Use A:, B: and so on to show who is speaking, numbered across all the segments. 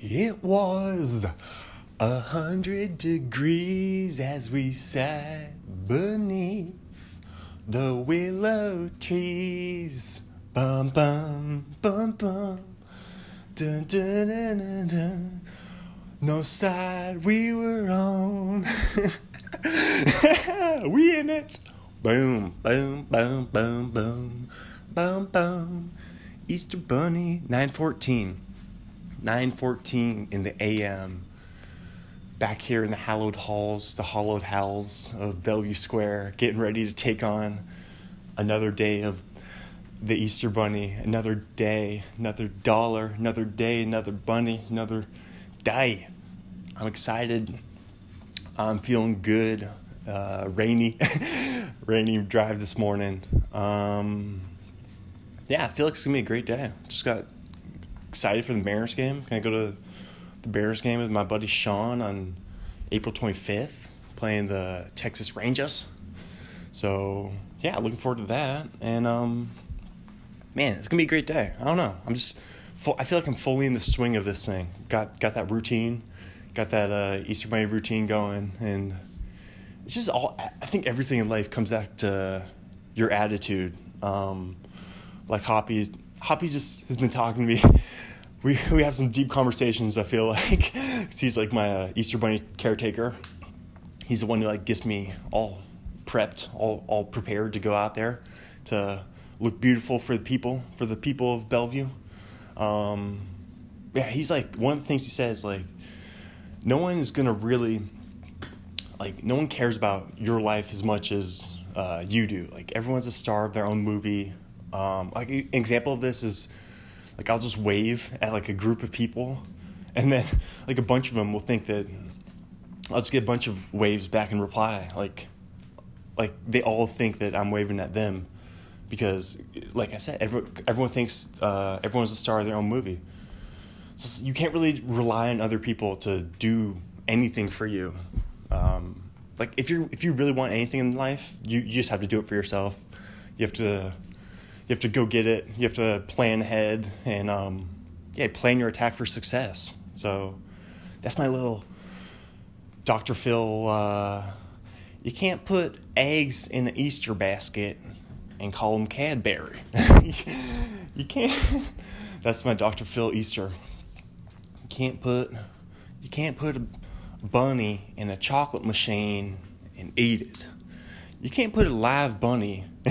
A: It was a hundred degrees as we sat beneath the willow trees. Bum bum bum bum. Dun, dun, dun, dun, dun. No side we were on. we in it. Boom, boom, boom, boom, boom, boom, boom. Easter Bunny, 914. 914 in the AM. Back here in the hallowed halls, the hallowed halls of Bellevue Square, getting ready to take on another day of the Easter Bunny, another day, another dollar, another day, another bunny, another day. I'm excited. I'm feeling good. Uh, rainy, rainy drive this morning. Um, yeah, I feel like it's gonna be a great day. Just got excited for the Bears game. Can I go to the Bears game with my buddy Sean on April 25th, playing the Texas Rangers? So yeah, looking forward to that. And um, man, it's gonna be a great day. I don't know. I'm just, full, I feel like I'm fully in the swing of this thing. Got got that routine, got that uh, Easter Bunny routine going, and it's just all. I think everything in life comes back to your attitude. Um, like Hoppy, Hoppy just has been talking to me. We we have some deep conversations. I feel like he's like my uh, Easter Bunny caretaker. He's the one who like gets me all prepped, all all prepared to go out there to look beautiful for the people, for the people of Bellevue. Um, yeah, he's like one of the things he says like, no one is gonna really like no one cares about your life as much as uh, you do. Like everyone's a star of their own movie. Um, like an example of this is like I'll just wave at like a group of people, and then like a bunch of them will think that I'll just get a bunch of waves back in reply. Like like they all think that I'm waving at them because like I said, every, everyone thinks uh, everyone's the star of their own movie. So you can't really rely on other people to do anything for you. Um, like if you if you really want anything in life, you, you just have to do it for yourself. You have to you have to go get it. You have to plan ahead and um, yeah, plan your attack for success. So that's my little Dr. Phil. Uh, you can't put eggs in the Easter basket and call them Cadbury. you can't. That's my Dr. Phil Easter. You can't put you can't put a bunny in a chocolate machine and eat it. You can't put a live bunny.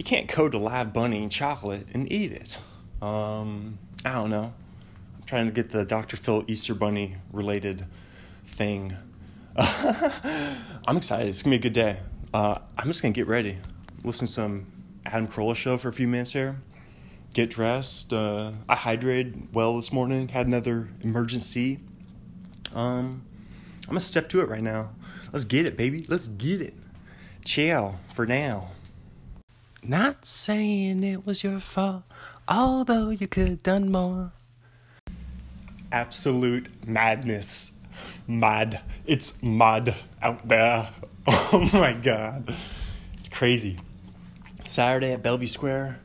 A: you can't coat a live bunny in chocolate and eat it. Um, I don't know. I'm trying to get the Dr. Phil Easter Bunny related thing. I'm excited. It's gonna be a good day. Uh, I'm just gonna get ready. Listen to some Adam Carolla show for a few minutes here. Get dressed. Uh, I hydrated well this morning. Had another emergency. Um, I'm gonna step to it right now. Let's get it, baby. Let's get it. Ciao for now. Not saying it was your fault, although you could have done more. Absolute madness. Mad. It's mud out there. Oh my god. It's crazy. Saturday at Bellevue Square.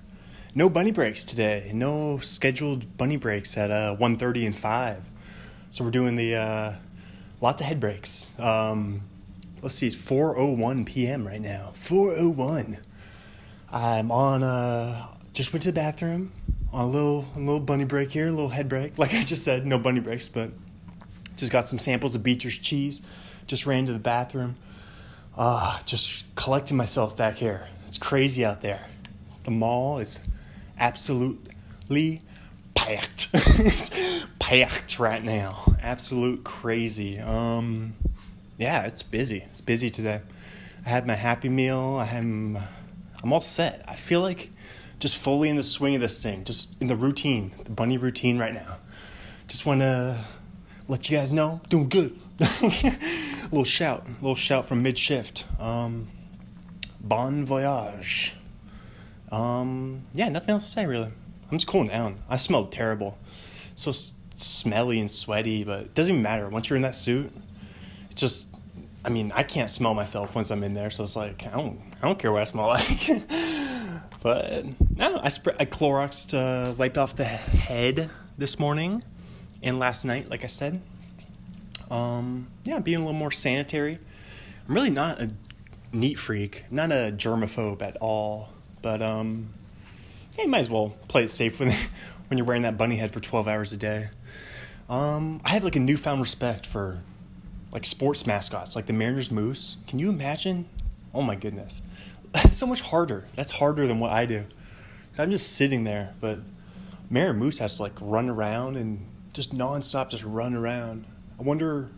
A: No bunny breaks today. No scheduled bunny breaks at uh, 1.30 and 5. So we're doing the uh, lots of head breaks. Um, let's see, it's 4:01 p.m. right now. 4:01. I'm on. Uh, just went to the bathroom on a little a little bunny break here, a little head break. Like I just said, no bunny breaks, but just got some samples of Beecher's cheese. Just ran to the bathroom. Ah, just collecting myself back here. It's crazy out there. The mall is absolutely packed. it's packed right now. Absolute crazy. Um, yeah, it's busy. It's busy today. I had my Happy Meal. I am, I'm all set. I feel like just fully in the swing of this thing, just in the routine, the bunny routine right now. Just want to let you guys know, doing good. little shout, a little shout from mid shift. Um, bon voyage. Um, yeah, nothing else to say really. I'm just cooling down. I smelled terrible, so s- smelly and sweaty, but it doesn't even matter. Once you're in that suit, it's just. I mean, I can't smell myself once I'm in there, so it's like I don't, I don't care what I smell like. but no, I sp- I Cloroxed, uh, wiped off the head this morning, and last night, like I said. Um, yeah, being a little more sanitary. I'm really not a neat freak, not a germaphobe at all, but um, yeah, you might as well play it safe when when you're wearing that bunny head for 12 hours a day. Um, I have like a newfound respect for like sports mascots, like the Mariners Moose. Can you imagine? Oh my goodness, that's so much harder. That's harder than what I do. I'm just sitting there, but Mariner Moose has to like run around and just nonstop, just run around. I wonder,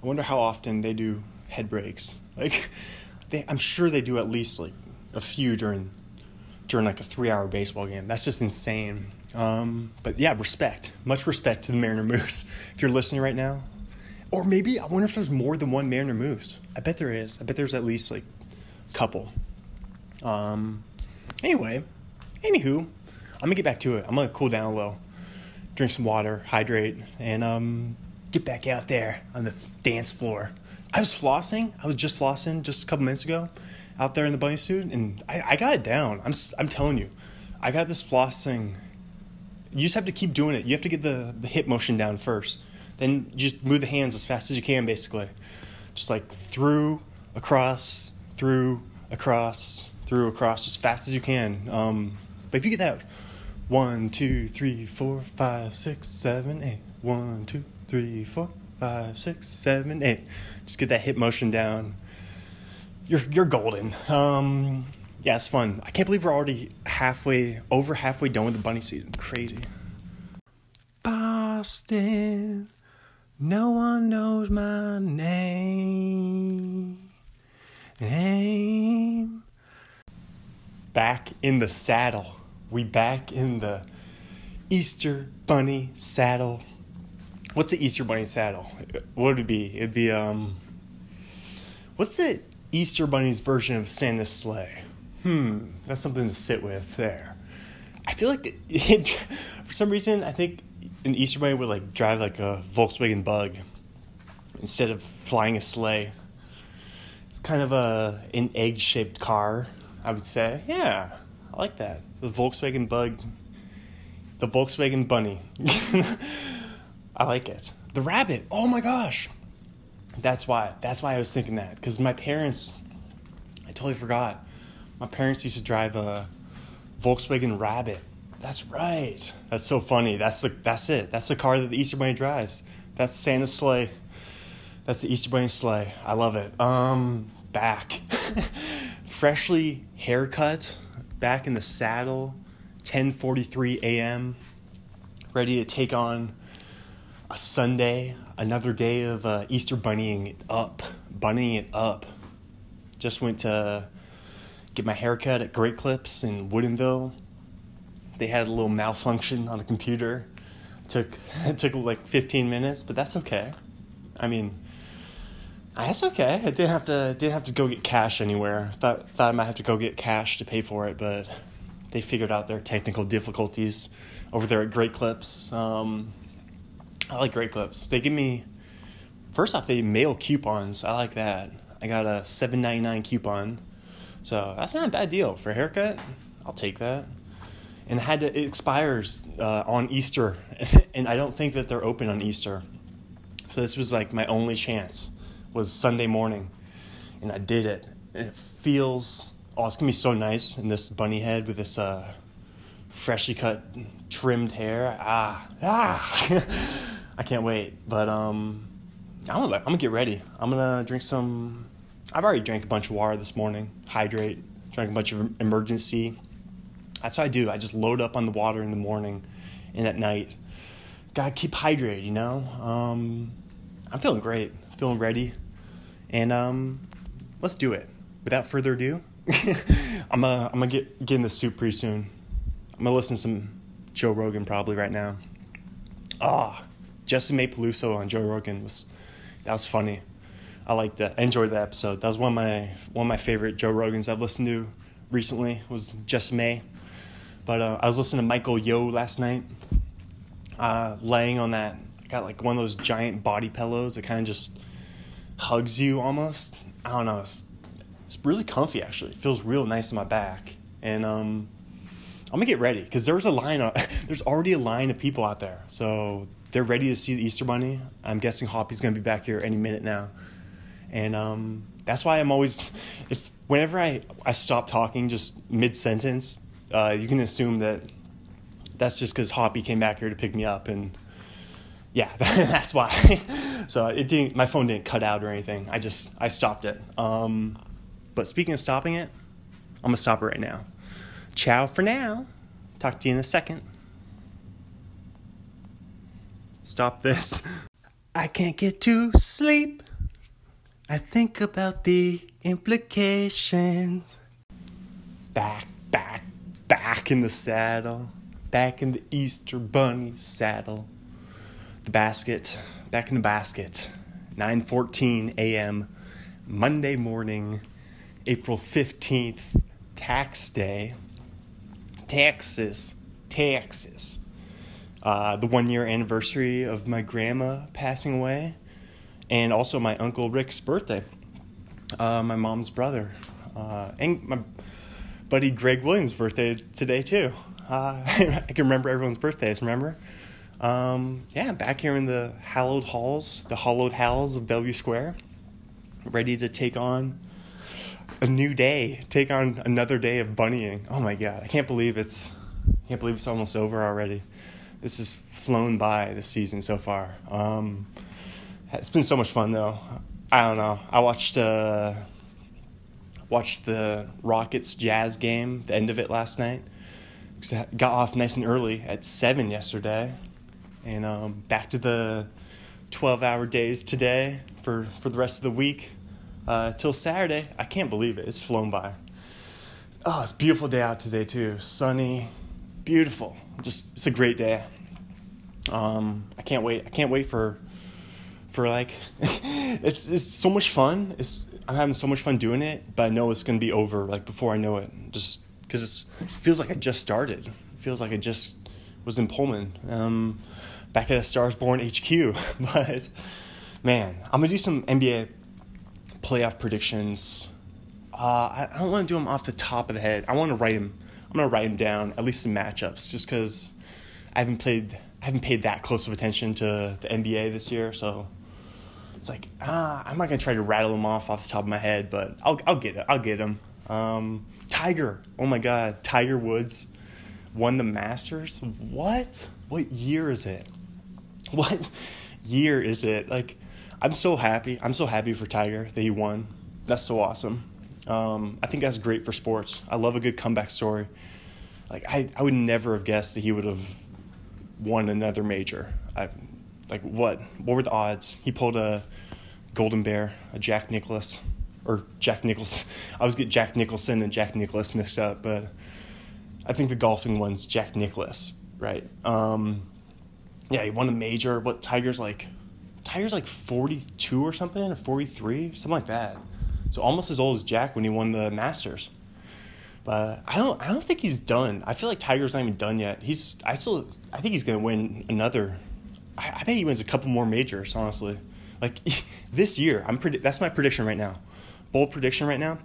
A: I wonder how often they do head breaks. Like, they, I'm sure they do at least like a few during during like a three hour baseball game. That's just insane. Um, but yeah, respect, much respect to the Mariner Moose. If you're listening right now, or maybe I wonder if there's more than one Mariner Moose. I bet there is. I bet there's at least like a couple. Um, anyway, anywho, I'm gonna get back to it. I'm gonna cool down a little, drink some water, hydrate, and um, get back out there on the dance floor. I was flossing. I was just flossing just a couple minutes ago, out there in the bunny suit, and I, I got it down. I'm I'm telling you, I got this flossing. You just have to keep doing it. You have to get the, the hip motion down first. Then just move the hands as fast as you can, basically. Just like through, across, through, across, through, across, just fast as you can. Um, but if you get that one, two, three, four, five, six, seven, eight, one, two, three, four, five, six, seven, eight, just get that hip motion down. You're you're golden. Um, yeah, it's fun. I can't believe we're already halfway over halfway done with the bunny season. Crazy. Boston, no one knows my name. Name. Back in the saddle. We back in the Easter bunny saddle. What's the Easter bunny saddle? What would it be? It'd be um. What's the Easter bunny's version of Santa's sleigh? Hmm, that's something to sit with there. I feel like it, for some reason I think an Easter bunny would like drive like a Volkswagen Bug instead of flying a sleigh. It's kind of a an egg shaped car, I would say. Yeah, I like that. The Volkswagen Bug, the Volkswagen Bunny. I like it. The rabbit. Oh my gosh. That's why. That's why I was thinking that because my parents. I totally forgot. My parents used to drive a Volkswagen Rabbit. That's right. That's so funny. That's the that's it. That's the car that the Easter Bunny drives. That's Santa's sleigh. That's the Easter Bunny sleigh. I love it. Um, back, freshly haircut, back in the saddle, 10:43 a.m. Ready to take on a Sunday, another day of uh, Easter bunnying it up, bunnying it up. Just went to get my haircut at Great Clips in Woodinville. They had a little malfunction on the computer. took it took like 15 minutes, but that's okay. I mean, that's okay. I didn't have to didn't have to go get cash anywhere. Thought thought I might have to go get cash to pay for it, but they figured out their technical difficulties over there at Great Clips. Um, I like Great Clips. They give me first off they mail coupons. I like that. I got a seven ninety nine coupon, so that's not a bad deal for a haircut. I'll take that. And had to, it expires uh, on Easter, and I don't think that they're open on Easter. So this was like my only chance was Sunday morning, and I did it. And it feels oh, it's gonna be so nice in this bunny head with this uh, freshly cut, trimmed hair. Ah, ah. I can't wait. But um, I'm gonna I'm gonna get ready. I'm gonna drink some. I've already drank a bunch of water this morning. Hydrate. Drank a bunch of Emergen-C. That's what I do. I just load up on the water in the morning and at night. Gotta keep hydrated, you know. Um, I'm feeling great. Feeling ready, and um, let's do it. Without further ado, I'm gonna I'm gonna get get in the soup pretty soon. I'm gonna listen to some Joe Rogan probably right now. Ah, oh, May Peluso on Joe Rogan was that was funny. I liked that. I enjoyed that episode. That was one of my one of my favorite Joe Rogans I've listened to recently was Jessimae. But uh, I was listening to Michael Yo last night, uh, laying on that. Got like one of those giant body pillows that kind of just hugs you almost. I don't know. It's, it's really comfy actually. It feels real nice in my back. And um, I'm gonna get ready because there's a line. Of, there's already a line of people out there. So they're ready to see the Easter Bunny. I'm guessing Hoppy's gonna be back here any minute now, and um, that's why I'm always if whenever I I stop talking just mid sentence, uh, you can assume that that's just because Hoppy came back here to pick me up and yeah, that's why. so it didn't. My phone didn't cut out or anything. I just I stopped it. Um, but speaking of stopping it, I'm gonna stop it right now. Ciao for now. Talk to you in a second. Stop this. I can't get to sleep. I think about the implications. Back, back, back in the saddle. Back in the Easter Bunny saddle the basket, back in the basket. 9:14 a.m. Monday morning, April 15th, tax day. Texas, Texas. Uh, the one year anniversary of my grandma passing away, and also my uncle Rick's birthday. Uh, my mom's brother, uh, and my buddy Greg Williams' birthday today too. Uh, I can remember everyone's birthdays. Remember? Um, yeah, back here in the hallowed halls, the hollowed halls of Bellevue Square, ready to take on a new day, take on another day of bunnying. Oh my god, I can't believe it's, I can't believe it's almost over already. This has flown by this season so far. Um, it's been so much fun though. I don't know. I watched uh, watched the Rockets Jazz game, the end of it last night. Got off nice and early at seven yesterday and um, back to the 12 hour days today for, for the rest of the week uh, till Saturday. I can't believe it. It's flown by. Oh, it's beautiful day out today, too. Sunny, beautiful. Just, it's a great day. Um, I can't wait. I can't wait for, for like, it's, it's so much fun. It's, I'm having so much fun doing it, but I know it's to be over like before I know it. Just because it feels like I just started. It feels like I just was in Pullman. Um, back at Stars Born HQ. but man, I'm gonna do some NBA playoff predictions. Uh, I, don't want to do them off the top of the head. I want to write them. I'm gonna write them down, at least some matchups, just because I haven't played, I haven't paid that close of attention to the NBA this year. So it's like ah, I'm not gonna try to rattle them off off the top of my head, but I'll I'll get it. I'll get them. Um, Tiger, oh my God, Tiger Woods won the Masters. What? What year is it? what year is it? Like, I'm so happy. I'm so happy for Tiger that he won. That's so awesome. Um, I think that's great for sports. I love a good comeback story. Like, I, I would never have guessed that he would have won another major. I, like, what? What were the odds? He pulled a Golden Bear, a Jack Nicklaus, or Jack Nicklaus. I always get Jack Nicholson and Jack Nicklaus mixed up, but I think the golfing one's Jack Nicklaus, right? Um, yeah, he won a major. What Tiger's like? Tiger's like forty two or something, or forty three, something like that. So almost as old as Jack when he won the Masters. But I don't. I don't think he's done. I feel like Tiger's not even done yet. He's. I still. I think he's gonna win another. I, I bet he wins a couple more majors. Honestly, like this year, I'm pretty. That's my prediction right now. Bold prediction right now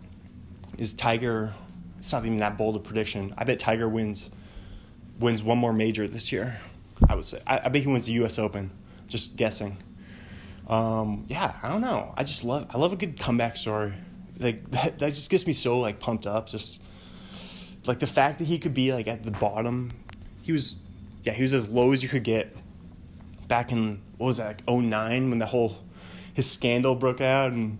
A: is Tiger. It's not even that bold a prediction. I bet Tiger wins wins one more major this year. I would say. I, I bet he wins the U.S. Open. Just guessing. Um, yeah, I don't know. I just love. I love a good comeback story. Like that, that just gets me so like pumped up. Just like the fact that he could be like at the bottom. He was, yeah, he was as low as you could get. Back in what was that like 09 when the whole his scandal broke out and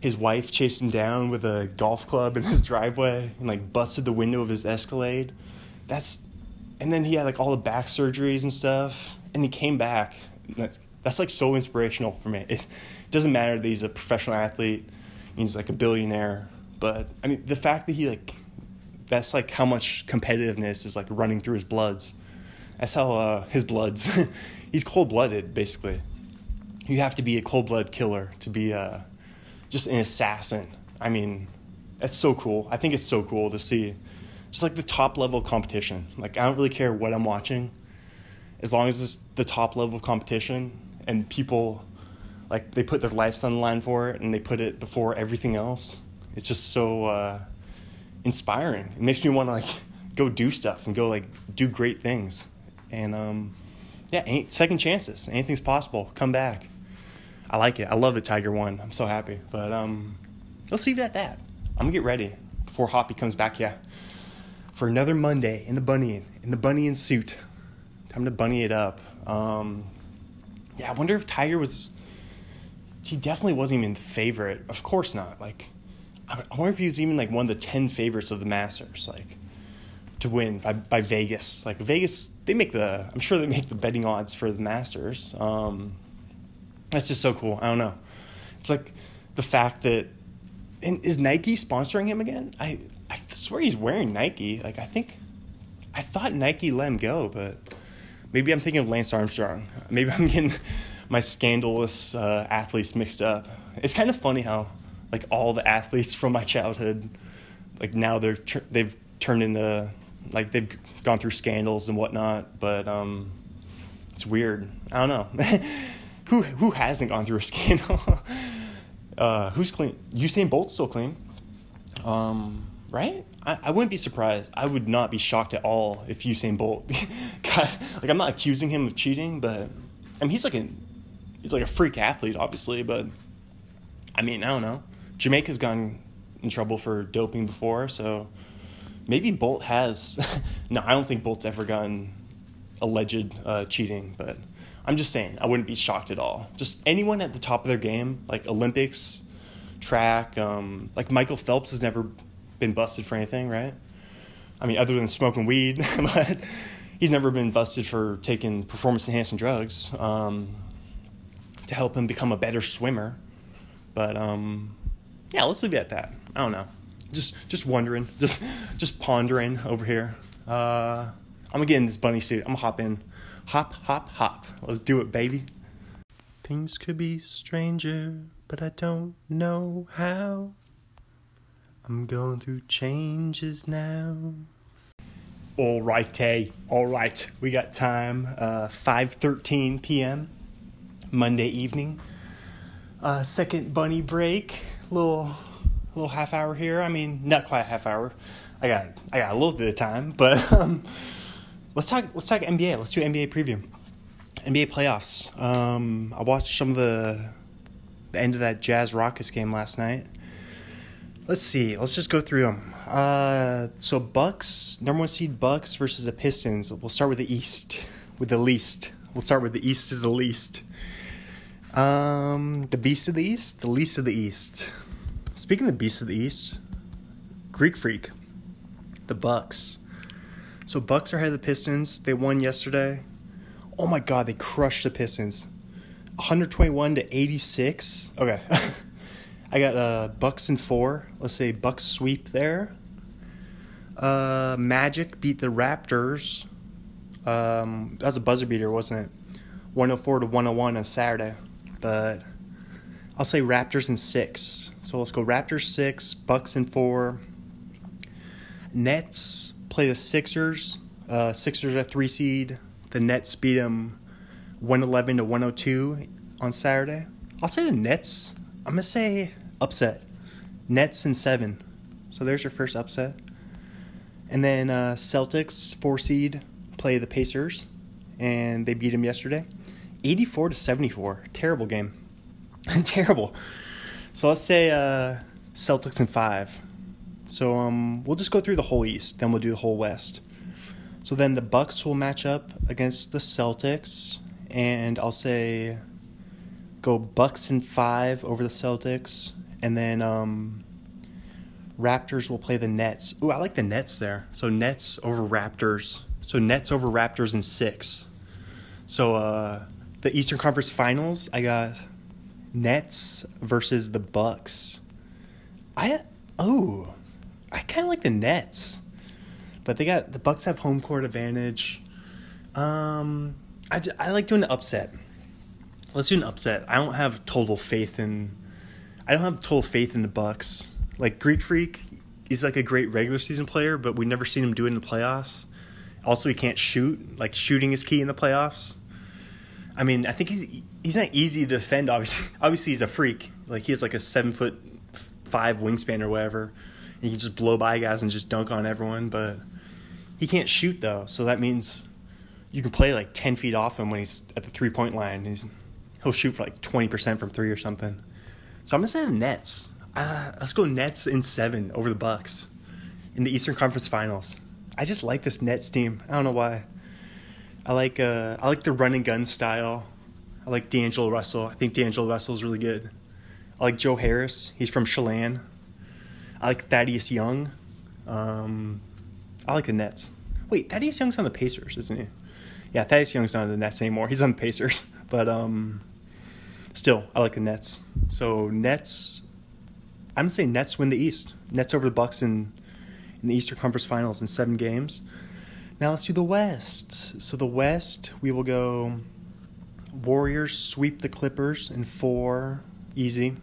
A: his wife chased him down with a golf club in his driveway and like busted the window of his Escalade. That's and then he had like all the back surgeries and stuff, and he came back. That's like so inspirational for me. It doesn't matter that he's a professional athlete, he's like a billionaire, but I mean the fact that he like that's like how much competitiveness is like running through his bloods. That's how uh, his bloods. he's cold blooded basically. You have to be a cold blood killer to be uh, just an assassin. I mean, that's so cool. I think it's so cool to see just like the top level competition. Like I don't really care what I'm watching, as long as it's the top level of competition and people like they put their lives on the line for it and they put it before everything else. It's just so uh, inspiring. It makes me want to like go do stuff and go like do great things. And um, yeah, second chances. Anything's possible. Come back. I like it. I love it. Tiger won. I'm so happy. But um, let's leave it at that. I'm gonna get ready before Hoppy comes back. Yeah, for another Monday in the bunny in the bunny suit. Time to bunny it up. Um, yeah, I wonder if Tiger was. He definitely wasn't even the favorite. Of course not. Like, I wonder if he was even like one of the ten favorites of the Masters. Like, to win by, by Vegas. Like Vegas, they make the I'm sure they make the betting odds for the Masters. Um, that's just so cool. I don't know. It's like the fact that is Nike sponsoring him again? I I swear he's wearing Nike. Like I think I thought Nike let him go, but maybe I'm thinking of Lance Armstrong. Maybe I'm getting my scandalous uh, athletes mixed up. It's kind of funny how like all the athletes from my childhood, like now they're they've turned into like they've gone through scandals and whatnot, but um, it's weird. I don't know. who who hasn't gone through a scandal? uh, who's clean? Usain Bolt's still clean, um, right? I, I wouldn't be surprised. I would not be shocked at all if Usain Bolt got like I'm not accusing him of cheating, but I mean he's like a he's like a freak athlete, obviously, but I mean I don't know. Jamaica's gone in trouble for doping before, so maybe Bolt has. no, I don't think Bolt's ever gotten alleged uh, cheating, but I'm just saying I wouldn't be shocked at all. Just anyone at the top of their game, like Olympics, track, um, like Michael Phelps has never been busted for anything, right? I mean, other than smoking weed, but he's never been busted for taking performance enhancing drugs um, to help him become a better swimmer. But um, yeah, let's leave it at that. I don't know just just wondering, just just pondering over here. Uh, I'm gonna get in this bunny suit. I'm gonna hop in, hop, hop, hop. Let's do it, baby. Things could be stranger, but I don't know how. I'm going through changes now. All right, hey, all right. We got time. Uh, 5:13 p.m. Monday evening. Uh, second bunny break. Little a little half hour here. I mean, not quite a half hour. I got I got a little bit of time, but um, let's talk let's talk NBA. Let's do NBA preview. NBA playoffs. Um, I watched some of the the end of that Jazz Rockets game last night. Let's see. Let's just go through them. Uh, so Bucks, number one seed Bucks versus the Pistons. We'll start with the East, with the least. We'll start with the East is the least. Um, the Beast of the East, the least of the East. Speaking of the beasts of the East, Greek Freak, the Bucks. So Bucks are ahead of the Pistons. They won yesterday. Oh my God, they crushed the Pistons, 121 to 86. Okay, I got uh, Bucks and four. Let's say Bucks sweep there. Uh, Magic beat the Raptors. Um, that was a buzzer beater, wasn't it? 104 to 101 on Saturday, but I'll say Raptors in six. So let's go Raptors six, Bucks in four. Nets play the Sixers. Uh, Sixers are three seed. The Nets beat them 111 to 102 on Saturday. I'll say the Nets. I'm gonna say upset. Nets in seven. So there's your first upset. And then uh, Celtics four seed play the Pacers, and they beat them yesterday, 84 to 74. Terrible game. Terrible. So let's say uh, Celtics in five. So um, we'll just go through the whole East, then we'll do the whole West. So then the Bucks will match up against the Celtics, and I'll say go Bucks in five over the Celtics, and then um, Raptors will play the Nets. Ooh, I like the Nets there. So Nets over Raptors. So Nets over Raptors in six. So uh, the Eastern Conference Finals, I got Nets versus the Bucks. I oh, I kind of like the Nets, but they got the Bucks have home court advantage. Um, I, I like doing the upset. Let's do an upset. I don't have total faith in. I don't have total faith in the Bucks. Like Greek Freak, he's like a great regular season player, but we've never seen him do it in the playoffs. Also, he can't shoot. Like shooting is key in the playoffs. I mean, I think he's he's not easy to defend. Obviously, obviously he's a freak. Like he has like a seven foot five wingspan or whatever. And he can just blow by guys and just dunk on everyone. But he can't shoot though, so that means you can play like ten feet off him when he's at the three point line. He's he'll shoot for like twenty percent from three or something. So I'm gonna say the Nets. Uh, let's go Nets in seven over the Bucks in the Eastern Conference Finals. I just like this Nets team. I don't know why. I like uh, I like the run and gun style. I like D'Angelo Russell. I think D'Angelo Russell is really good. I like Joe Harris. He's from Chelan. I like Thaddeus Young. Um, I like the Nets. Wait, Thaddeus Young's on the Pacers, isn't he? Yeah, Thaddeus Young's not on the Nets anymore. He's on the Pacers. But um, still, I like the Nets. So Nets, I'm gonna say Nets win the East. Nets over the Bucks in in the Eastern Conference Finals in seven games. Now let's do the West. So the West, we will go. Warriors sweep the Clippers in four, easy.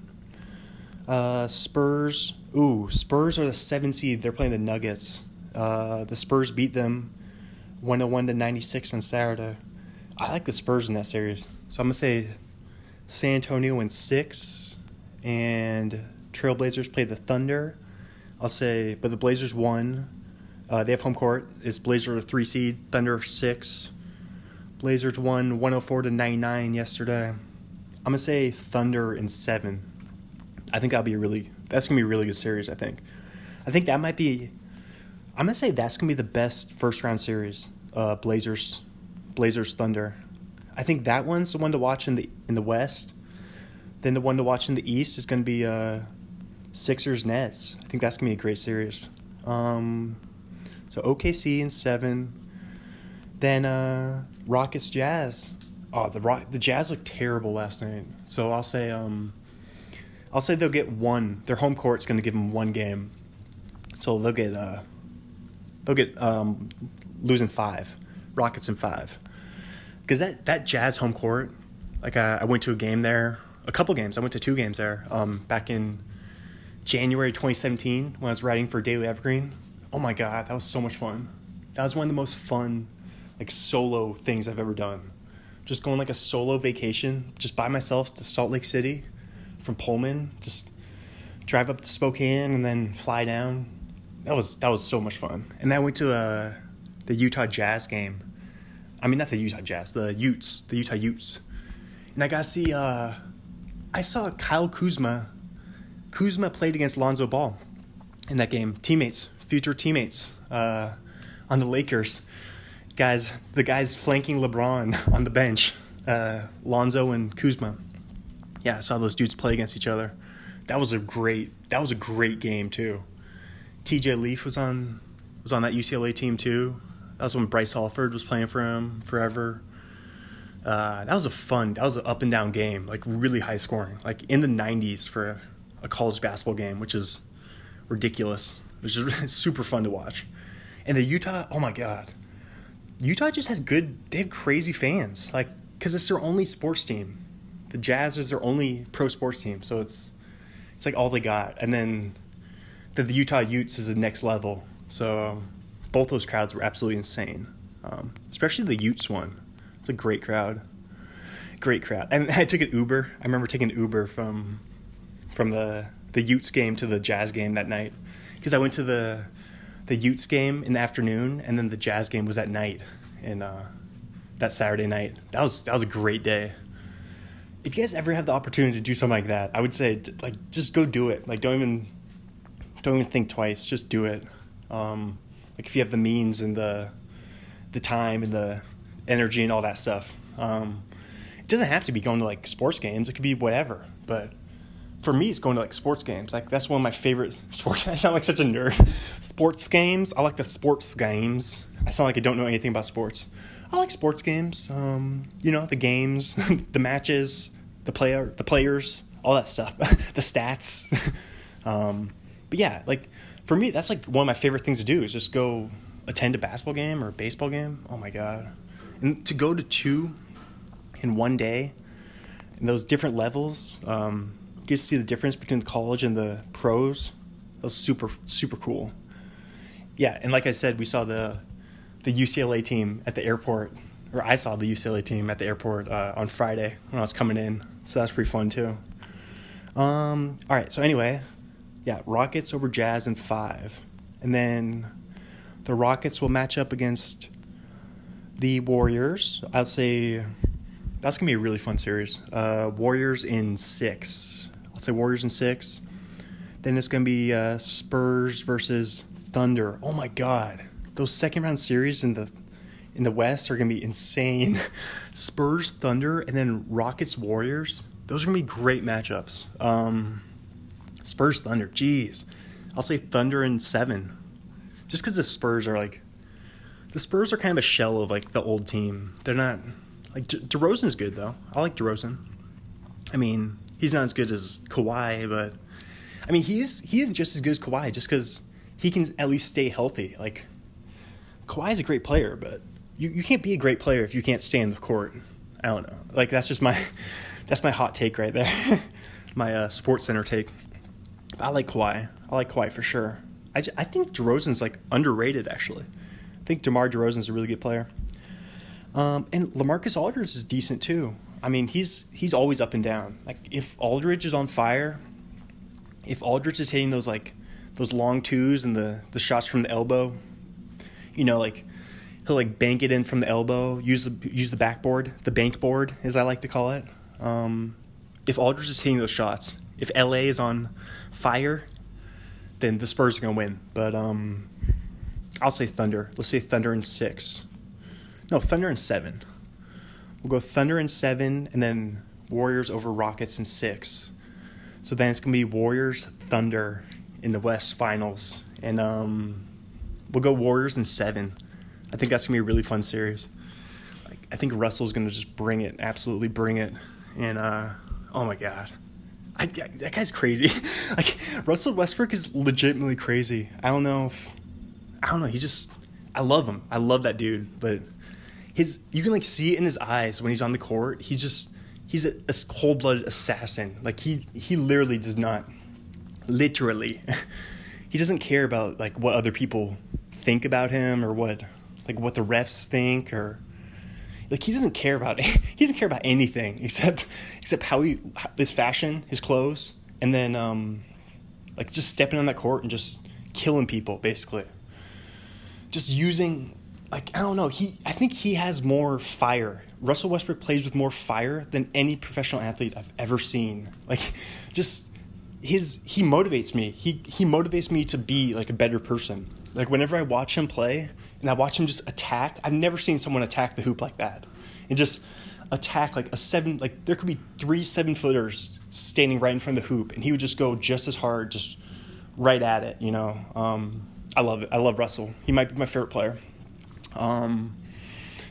A: Uh, Spurs, ooh, Spurs are the seven seed. They're playing the Nuggets. Uh, the Spurs beat them 101 to 96 on Saturday. I like the Spurs in that series. So I'm going to say San Antonio in six, and Trailblazers play the Thunder. I'll say, but the Blazers won. Uh, they have home court. It's Blazers three seed, Thunder six. Blazers won 104 to 99 yesterday. I'm gonna say Thunder in seven. I think that'll be a really that's gonna be a really good series. I think. I think that might be. I'm gonna say that's gonna be the best first round series. Uh, Blazers, Blazers Thunder. I think that one's the one to watch in the in the West. Then the one to watch in the East is to be uh, Sixers Nets. I think that's to be a great series. Um, so OKC in seven. Then uh, Rockets Jazz. Oh, the Rock the Jazz looked terrible last night. So I'll say um, I'll say they'll get one. Their home court's going to give them one game. So they'll get uh, they'll get um, losing five. Rockets in five because that that Jazz home court, like I, I, went to a game there, a couple games. I went to two games there um, back in January 2017 when I was writing for Daily Evergreen. Oh my god, that was so much fun. That was one of the most fun, like solo things I've ever done. Just going like a solo vacation, just by myself to Salt Lake City, from Pullman. Just drive up to Spokane and then fly down. That was that was so much fun. And then I went to uh, the Utah Jazz game I mean, not the Utah Jazz, the Utes, the Utah Utes. And I got to see, uh, I saw Kyle Kuzma. Kuzma played against Lonzo Ball in that game. Teammates, future teammates uh, on the Lakers. Guys, the guys flanking LeBron on the bench, uh, Lonzo and Kuzma. Yeah, I saw those dudes play against each other. That was a great. That was a great game too. T.J. Leaf was on was on that UCLA team too. That was when Bryce Alford was playing for him forever. Uh, that was a fun. That was an up and down game, like really high scoring, like in the '90s for a, a college basketball game, which is ridiculous. It is super fun to watch. And the Utah, oh my god, Utah just has good. They have crazy fans, like because it's their only sports team. The Jazz is their only pro sports team, so it's it's like all they got. And then the, the Utah Utes is the next level. So both those crowds were absolutely insane. Um, especially the Utes one. It's a great crowd. Great crowd. And I took an Uber. I remember taking an Uber from from the the Utes game to the Jazz game that night because I went to the the Utes game in the afternoon and then the Jazz game was at night and uh, that Saturday night. That was that was a great day. If you guys ever have the opportunity to do something like that, I would say like just go do it. Like don't even don't even think twice. Just do it. Um, like if you have the means and the the time and the energy and all that stuff. Um, it doesn't have to be going to like sports games. It could be whatever. But for me, it's going to like sports games. Like that's one of my favorite sports. I sound like such a nerd. Sports games. I like the sports games. I sound like I don't know anything about sports. I like sports games. Um, you know, the games, the matches, the player, the players, all that stuff, the stats. um, but yeah, like for me, that's like one of my favorite things to do is just go attend a basketball game or a baseball game. Oh my god, and to go to two in one day, and those different levels, um, get to see the difference between the college and the pros. That was super super cool. Yeah, and like I said, we saw the the UCLA team at the airport, or I saw the UCLA team at the airport uh, on Friday when I was coming in. So that's pretty fun too. Um, all right, so anyway, yeah, Rockets over Jazz in five. And then the Rockets will match up against the Warriors. I'll say that's gonna be a really fun series. Uh, Warriors in six. Say Warriors in six. Then it's gonna be uh, Spurs versus Thunder. Oh my God, those second round series in the in the West are gonna be insane. Spurs Thunder and then Rockets Warriors. Those are gonna be great matchups. Um, Spurs Thunder. Jeez, I'll say Thunder in seven, just because the Spurs are like the Spurs are kind of a shell of like the old team. They're not like De- DeRozan's good though. I like DeRozan. I mean, he's not as good as Kawhi, but I mean, he's he is just as good as Kawhi just because he can at least stay healthy. Like Kawhi is a great player, but you, you can't be a great player if you can't stay in the court. I don't know. Like that's just my that's my hot take right there. my uh, Sports Center take. But I like Kawhi. I like Kawhi for sure. I, just, I think DeRozan's like underrated actually. I think DeMar DeRozan's a really good player. Um, and LaMarcus Aldridge is decent too. I mean, he's he's always up and down. Like if Aldridge is on fire, if Aldridge is hitting those like those long twos and the the shots from the elbow, you know, like he'll like bank it in from the elbow, use the use the backboard, the bank board as I like to call it. Um, if Aldridge is hitting those shots, if LA is on fire, then the Spurs are gonna win. But um, I'll say Thunder. Let's say Thunder in six. No, Thunder in seven. We'll go Thunder in seven, and then Warriors over Rockets in six. So then it's gonna be Warriors Thunder in the West Finals, and um, we'll go Warriors in seven. I think that's gonna be a really fun series. Like I think Russell's gonna just bring it, absolutely bring it, and uh, oh my god. I, that guy's crazy. like Russell Westbrook is legitimately crazy. I don't know if I don't know. He just I love him. I love that dude, but his you can like see it in his eyes when he's on the court. He's just he's a, a cold blooded assassin. Like he he literally does not literally he doesn't care about like what other people think about him or what like what the refs think or like he doesn't care about he doesn't care about anything except except how he his fashion, his clothes, and then um like just stepping on that court and just killing people basically. Just using like I don't know, he I think he has more fire. Russell Westbrook plays with more fire than any professional athlete I've ever seen. Like just his he motivates me. He he motivates me to be like a better person. Like whenever I watch him play and I watch him just attack, I've never seen someone attack the hoop like that. And just attack like a seven like there could be three seven footers standing right in front of the hoop and he would just go just as hard, just right at it, you know. Um, I love it. I love Russell. He might be my favorite player. Um,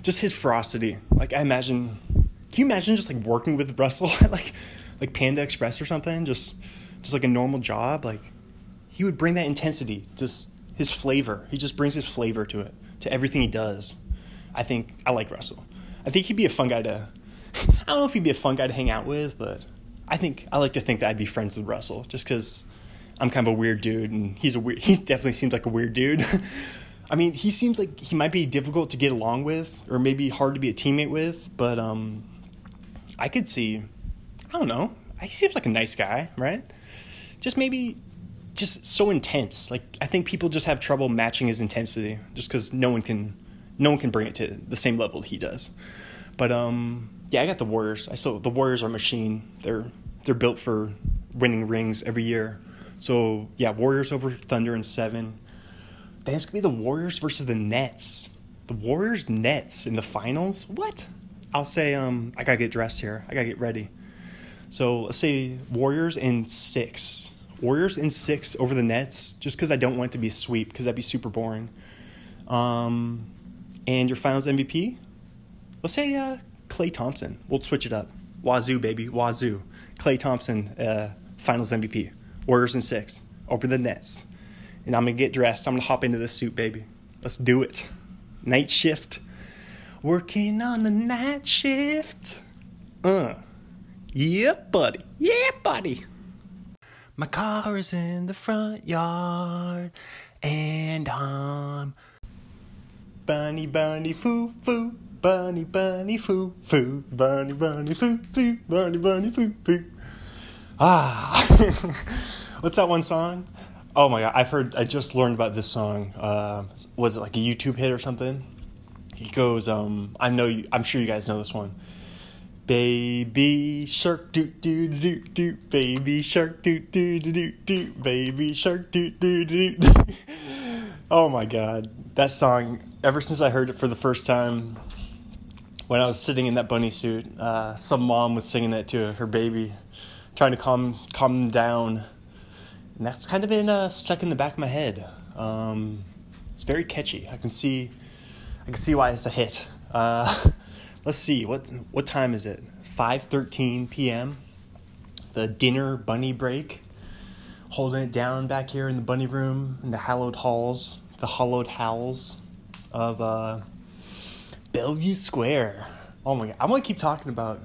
A: just his ferocity. Like I imagine, can you imagine just like working with Russell at like like Panda Express or something? Just just like a normal job. Like he would bring that intensity, just his flavor. He just brings his flavor to it, to everything he does. I think I like Russell. I think he'd be a fun guy to. I don't know if he'd be a fun guy to hang out with, but I think I like to think that I'd be friends with Russell just because I'm kind of a weird dude, and he's a weird. He definitely seems like a weird dude. I mean, he seems like he might be difficult to get along with, or maybe hard to be a teammate with. But um, I could see. I don't know. He seems like a nice guy, right? Just maybe, just so intense. Like I think people just have trouble matching his intensity, just because no one can, no one can bring it to the same level he does. But um, yeah, I got the Warriors. I saw the Warriors are a machine. They're they're built for winning rings every year. So yeah, Warriors over Thunder in seven. It's gonna be the Warriors versus the Nets. The Warriors Nets in the finals. What? I'll say um I gotta get dressed here. I gotta get ready. So let's say Warriors in six. Warriors in six over the Nets, just because I don't want it to be a sweep, because that'd be super boring. Um, and your Finals MVP, let's say uh, Klay Thompson. We'll switch it up. Wazoo baby, Wazoo. Klay Thompson, uh, Finals MVP. Warriors in six over the Nets. And I'm gonna get dressed. I'm gonna hop into this suit, baby. Let's do it. Night shift. Working on the night shift. Uh. Yeah, buddy. Yeah, buddy. My car is in the front yard, and I'm bunny, bunny, foo, foo, bunny, bunny, foo, foo, bunny, bunny, foo, foo, bunny, bunny, foo, foo. Ah, what's that one song? Oh my god, I've heard. I just learned about this song. Uh, was it like a YouTube hit or something? He goes, um, I know you, I'm sure you guys know this one. Baby shark doo doo doo doo baby shark doo doo doo doo baby shark doo doo doo. Oh my god, that song! Ever since I heard it for the first time, when I was sitting in that bunny suit, uh, some mom was singing it to her baby, trying to calm calm them down, and that's kind of been uh, stuck in the back of my head. Um, it's very catchy. I can see, I can see why it's a hit. Uh, let's see what what time is it? Five thirteen p.m. The dinner bunny break. Holding it down back here in the bunny room in the hallowed halls, the hollowed halls of uh, Bellevue Square. Oh my god, I want to keep talking about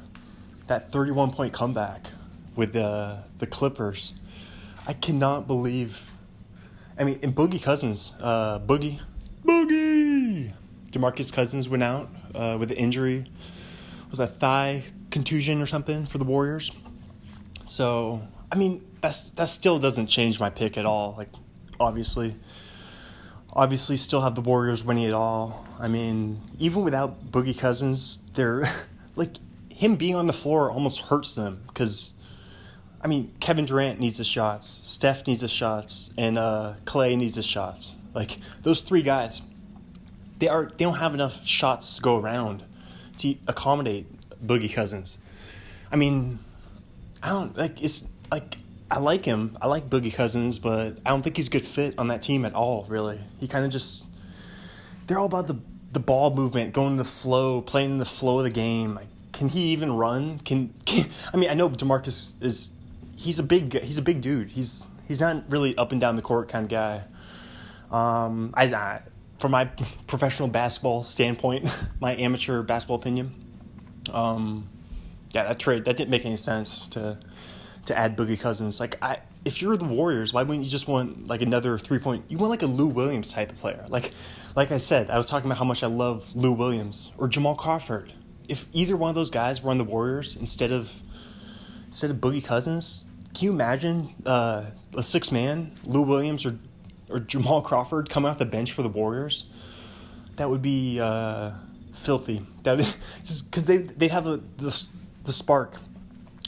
A: that 31 point comeback with the the Clippers. I cannot believe. I mean, in Boogie Cousins, uh, Boogie, Boogie, Demarcus Cousins went out uh, with an injury. Was that thigh contusion or something for the Warriors? So I mean, that's that still doesn't change my pick at all. Like, obviously, obviously, still have the Warriors winning it all. I mean, even without Boogie Cousins, they're like him being on the floor almost hurts them because. I mean, Kevin Durant needs his shots, Steph needs his shots, and uh, Klay needs his shots. Like those three guys, they are they don't have enough shots to go around to accommodate Boogie Cousins. I mean, I don't like it's like I like him. I like Boogie Cousins, but I don't think he's a good fit on that team at all. Really, he kind of just they're all about the the ball movement, going the flow, playing the flow of the game. Like, can he even run? Can, can I mean I know Demarcus is he's a big he's a big dude. He's he's not really up and down the court kind of guy. Um, I, I from my professional basketball standpoint, my amateur basketball opinion, um, yeah, that trade that didn't make any sense to to add Boogie Cousins. Like I, if you're the Warriors, why wouldn't you just want like another three point? You want like a Lou Williams type of player. Like, like I said, I was talking about how much I love Lou Williams or Jamal Crawford. If either one of those guys were on the Warriors instead of instead of Boogie Cousins, can you imagine uh, a six man Lou Williams or or Jamal Crawford coming off the bench for the Warriors? That would be uh, filthy. That because they they'd have a, the the spark,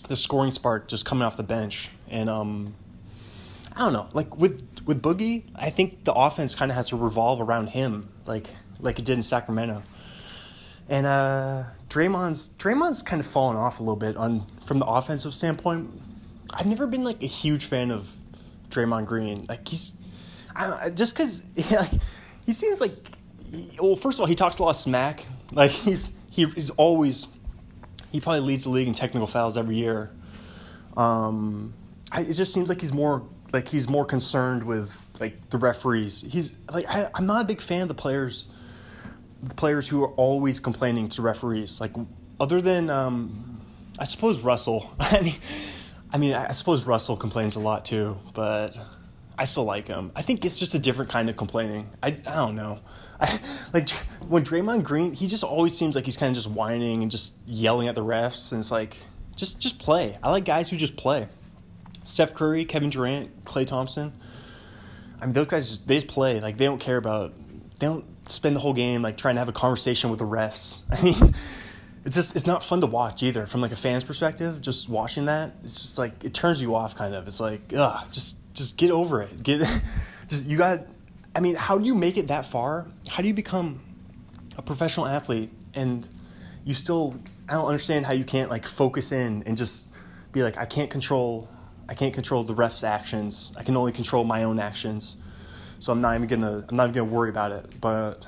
A: the scoring spark just coming off the bench, and um, I don't know. Like with with Boogie, I think the offense kind of has to revolve around him, like like it did in Sacramento. And uh, Draymond's Draymond's kind of fallen off a little bit on from the offensive standpoint. I've never been like a huge fan of Draymond Green. Like he's I just because like, he seems like well, first of all, he talks a lot of smack. Like he's he, he's always he probably leads the league in technical fouls every year. Um, I, it just seems like he's more like he's more concerned with like the referees. He's like I, I'm not a big fan of the players, the players who are always complaining to referees. Like other than um, I suppose Russell. I mean, I mean I suppose Russell complains a lot too, but I still like him. I think it's just a different kind of complaining. I I don't know. I, like when Draymond Green, he just always seems like he's kind of just whining and just yelling at the refs, and it's like just just play. I like guys who just play. Steph Curry, Kevin Durant, Klay Thompson. I mean, those guys just, they just play. Like they don't care about. They don't spend the whole game like trying to have a conversation with the refs. I mean, it's just it's not fun to watch either from like a fan's perspective. Just watching that, it's just like it turns you off. Kind of. It's like ugh, just just get over it. Get just you got. I mean, how do you make it that far? How do you become a professional athlete and you still? I don't understand how you can't like focus in and just be like, I can't control. I can't control the ref's actions. I can only control my own actions. So I'm not even gonna. I'm not even gonna worry about it. But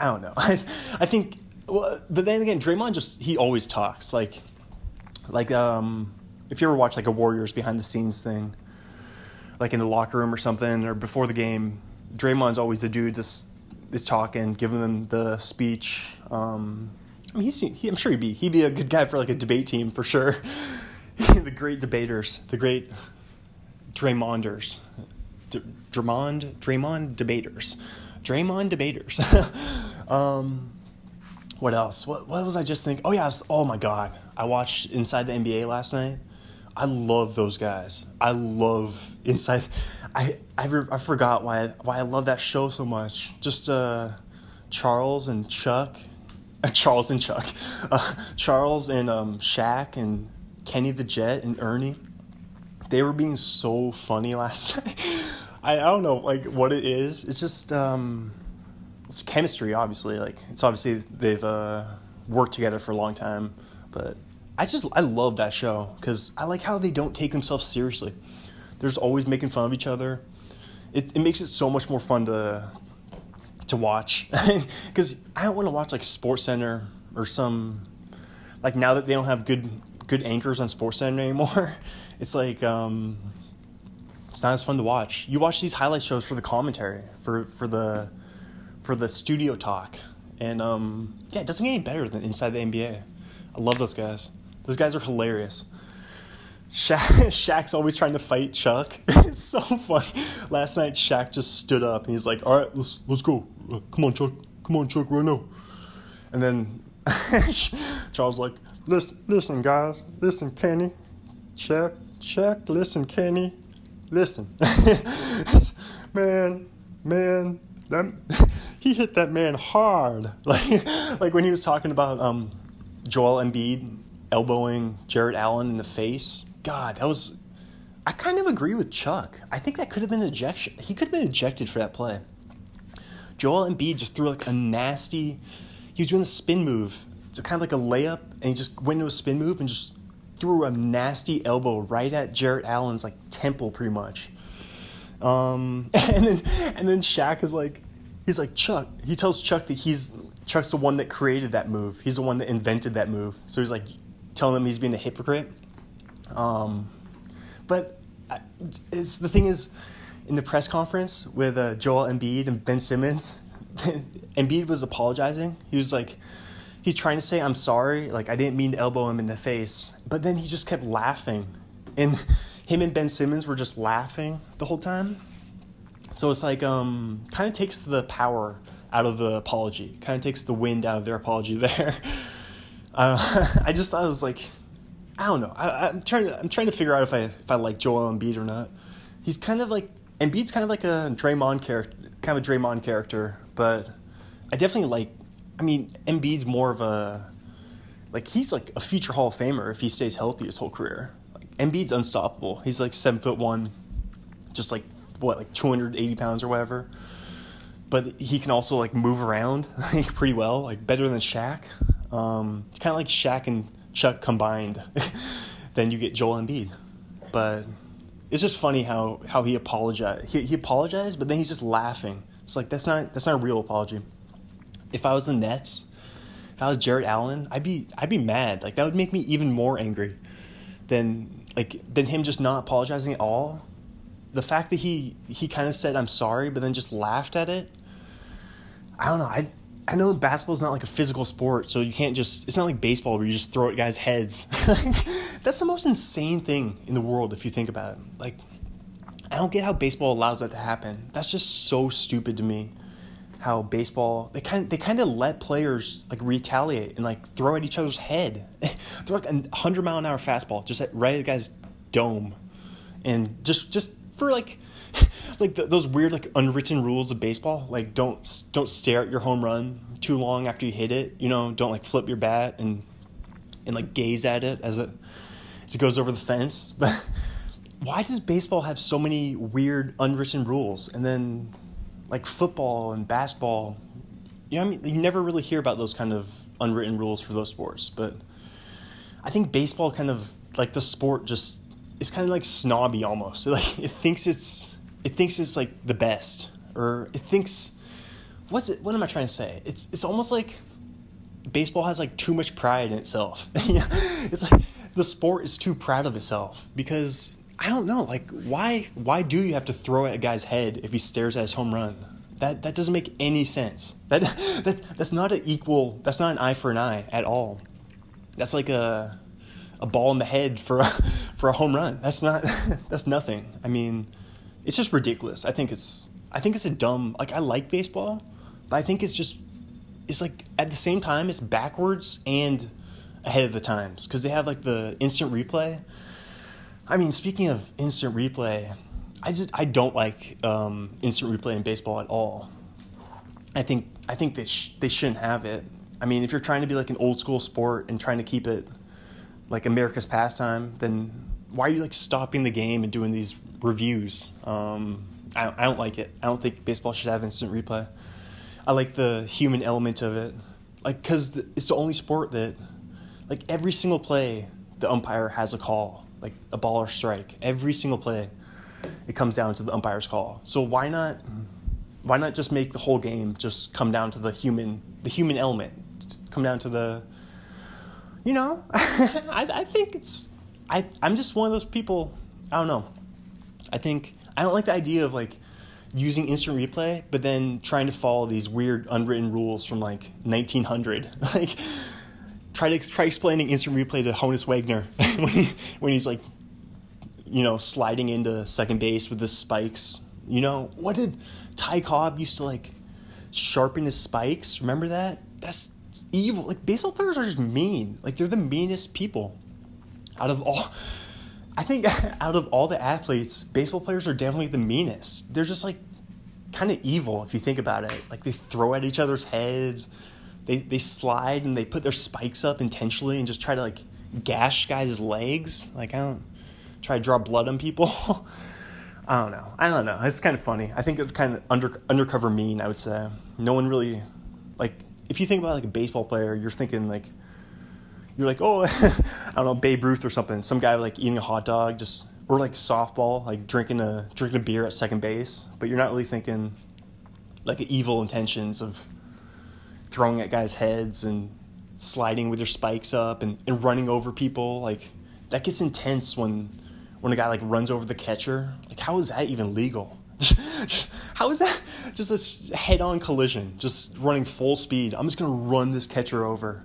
A: I don't know. I I think. Well, but then again, Draymond just he always talks like, like um, if you ever watch like a Warriors behind the scenes thing, like in the locker room or something, or before the game, Draymond's always the dude that's is talking, giving them the speech. Um, I mean, he's, he, I'm sure he'd be he'd be a good guy for like a debate team for sure. the great debaters, the great Draymonders, D- Draymond Draymond debaters, Draymond debaters. um, what else? What what was I just thinking? Oh yeah, was, oh my god, I watched Inside the NBA last night. I love those guys. I love Inside. I I, re, I forgot why I, why I love that show so much. Just uh, Charles and Chuck, Charles and Chuck, uh, Charles and um, Shaq and Kenny the Jet and Ernie, they were being so funny last night. I, I don't know like what it is. It's just um, it's chemistry, obviously. Like it's obviously they've uh, worked together for a long time, but I just I love that show because I like how they don't take themselves seriously. They're just always making fun of each other. It it makes it so much more fun to to watch because I don't want to watch like Sports Center or some like now that they don't have good good anchors on Sports Center anymore. It's like um, it's not as fun to watch. You watch these highlight shows for the commentary, for for the for the studio talk, and um, yeah, it doesn't get any better than Inside the NBA. I love those guys. Those guys are hilarious. Shaq, Shaq's always trying to fight Chuck. it's so funny. Last night, Shaq just stood up and he's like, "All right, let's let's go. Uh, come on, Chuck. Come on, Chuck, right now." And then Charles like, "Listen, listen, guys. Listen, Kenny. Shaq, Shaq. Listen, Kenny. Listen, man, man. That he hit that man hard. Like like when he was talking about um, Joel Embiid elbowing Jarrett Allen in the face. God, that was. I kind of agree with Chuck. I think that could have been ejection. He could have been ejected for that play. Joel Embiid just threw like a nasty. He was doing a spin move. It's kind of like a layup, and he just went into a spin move and just threw a nasty elbow right at Jarrett Allen's like temple, pretty much. Um, and then and then Shaq is like, he's like Chuck. He tells Chuck that he's Chuck's the one that created that move. He's the one that invented that move. So he's like telling him he's being a hypocrite. Um, but it's the thing is, in the press conference with uh, Joel Embiid and Ben Simmons, Embiid was apologizing. He was like, he's trying to say, "I'm sorry, like I didn't mean to elbow him in the face," but then he just kept laughing, and him and Ben Simmons were just laughing the whole time. So it's like, um, kind of takes the power out of the apology. Kind of takes the wind out of their apology there. Uh, I just thought it was like, I don't know. I, am trying I'm trying to figure out if I if I like Joel Embiid or not. He's kind of like Embiid's kind of like a Draymond character, kind of a Draymond character, but I definitely like. I mean, Embiid's more of a like he's like a future Hall of Famer if he stays healthy his whole career. Embiid's unstoppable. He's like seven foot one, just like what like 280 pounds or whatever but he can also like move around like pretty well, like better than Shaq. Um, kind of like Shaq and Chuck combined. then you get Joel Embiid, but it's just funny how how he apologized. He, he apologized, but then he's just laughing. It's like that's not that's not a real apology. If I was the Nets, if I was Jarrett Allen, I'd be I'd be mad. Like that would make me even more angry than like than him just not apologizing at all. The fact that he he kind of said I'm sorry, but then just laughed at it I don't know. I I know basketball is not like a physical sport, so you can't just. It's not like baseball where you just throw at guys' heads. That's the most insane thing in the world if you think about it. Like, I don't get how baseball allows that to happen. That's just so stupid to me. How baseball they kind they kind of let players like retaliate and like throw at each other's head. throw like a hundred mile an hour fastball just at right at the guy's dome, and just just for like like the, those weird like unwritten rules of baseball like don't don't stare at your home run too long after you hit it you know? Don't like flip your bat and and like gaze at it as it as it goes over the fence. But why does baseball have so many weird unwritten rules? And then like football and basketball you know I mean you never really hear about those kind of unwritten rules for those sports but I think baseball kind of like the sport just is kind of like snobby almost. Like it thinks it's it thinks it's like the best or it thinks what's it what am i trying to say? It's it's almost like baseball has like too much pride in itself. It's like the sport is too proud of itself because i don't know like why why do you have to throw at a guy's head if he stares at his home run? That that doesn't make any sense. That that that's not an equal that's not an eye for an eye at all. That's like a a ball in the head for a, for a home run. That's not that's nothing. I mean it's just ridiculous. I think it's I think it's a dumb like I like baseball, but I think it's just it's like at the same time it's backwards and ahead of the times because they have like the instant replay. I mean, speaking of instant replay, I just I don't like um, instant replay in baseball at all. I think I think they sh- they shouldn't have it. I mean, if you're trying to be like an old school sport and trying to keep it like America's pastime, then why are you like stopping the game and doing these reviews? Um, I, I don't like it. I don't think baseball should have instant replay. I like the human element of it, like because it's the only sport that, like every single play, the umpire has a call, like a ball or strike. Every single play, it comes down to the umpire's call. So why not, why not just make the whole game just come down to the human, the human element, come down to the, you know, I I think it's I I'm just one of those people. I don't know. I think I don't like the idea of like using instant replay, but then trying to follow these weird unwritten rules from like 1900. like try to try explaining instant replay to Honus Wagner when he when he's like you know sliding into second base with the spikes. You know what did Ty Cobb used to like sharpen his spikes? Remember that? That's evil. Like baseball players are just mean. Like they're the meanest people out of all I think out of all the athletes, baseball players are definitely the meanest. They're just like kind of evil if you think about it. Like they throw at each other's heads. They they slide and they put their spikes up intentionally and just try to like gash guys' legs. Like I don't try to draw blood on people. I don't know. I don't know. It's kind of funny. I think it's kind of under undercover mean. I would say no one really like if you think about like a baseball player, you're thinking like you're like, oh, I don't know, Babe Ruth or something. Some guy like eating a hot dog, just or like softball, like drinking a drinking a beer at second base. But you're not really thinking like evil intentions of throwing at guys' heads and sliding with your spikes up and, and running over people. Like that gets intense when when a guy like runs over the catcher. Like how is that even legal? just, how is that just this head-on collision? Just running full speed. I'm just gonna run this catcher over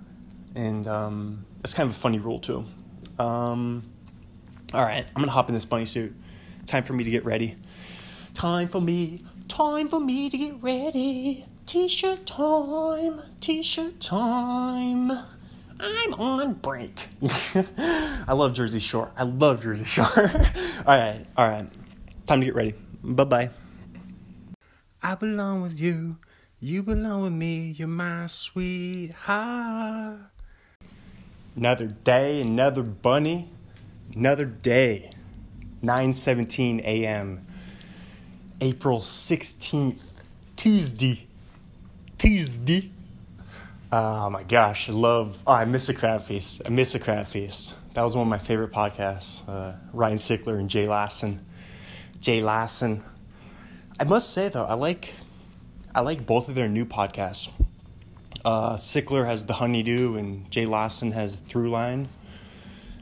A: and um, it's kind of a funny rule too. Um, all right, I'm gonna hop in this bunny suit. Time for me to get ready. Time for me. Time for me to get ready. T-shirt time. T-shirt time. I'm on break. I love Jersey Shore. I love Jersey Shore. all right, all right. Time to get ready. Bye bye. I belong with you. You belong with me. You're my sweetheart. Another day, another bunny, another day. 9:17 a.m. April 16th, Tuesday. Tuesday. Oh my gosh, I love. Oh, I miss a crab feast. I miss a crab feast. That was one of my favorite podcasts. Uh, Ryan Sickler and Jay Larson. Jay Larson. I must say though, I like, I like both of their new podcasts. Uh, Sickler has the honeydew, and Jay Larson has Throughline.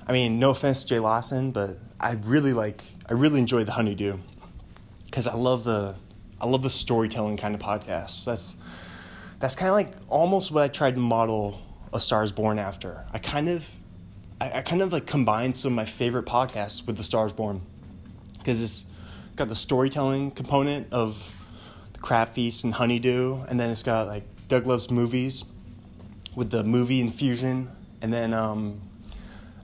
A: I mean, no offense, Jay Larson, but I really like, I really enjoy the honeydew because I love the, I love the storytelling kind of podcasts. That's, that's kind of like almost what I tried to model A Star Is Born after. I kind of, I, I kind of like combined some of my favorite podcasts with The Stars Born because it's got the storytelling component of the crab feast and honeydew, and then it's got like Doug Loves Movies with the movie infusion. And then, um,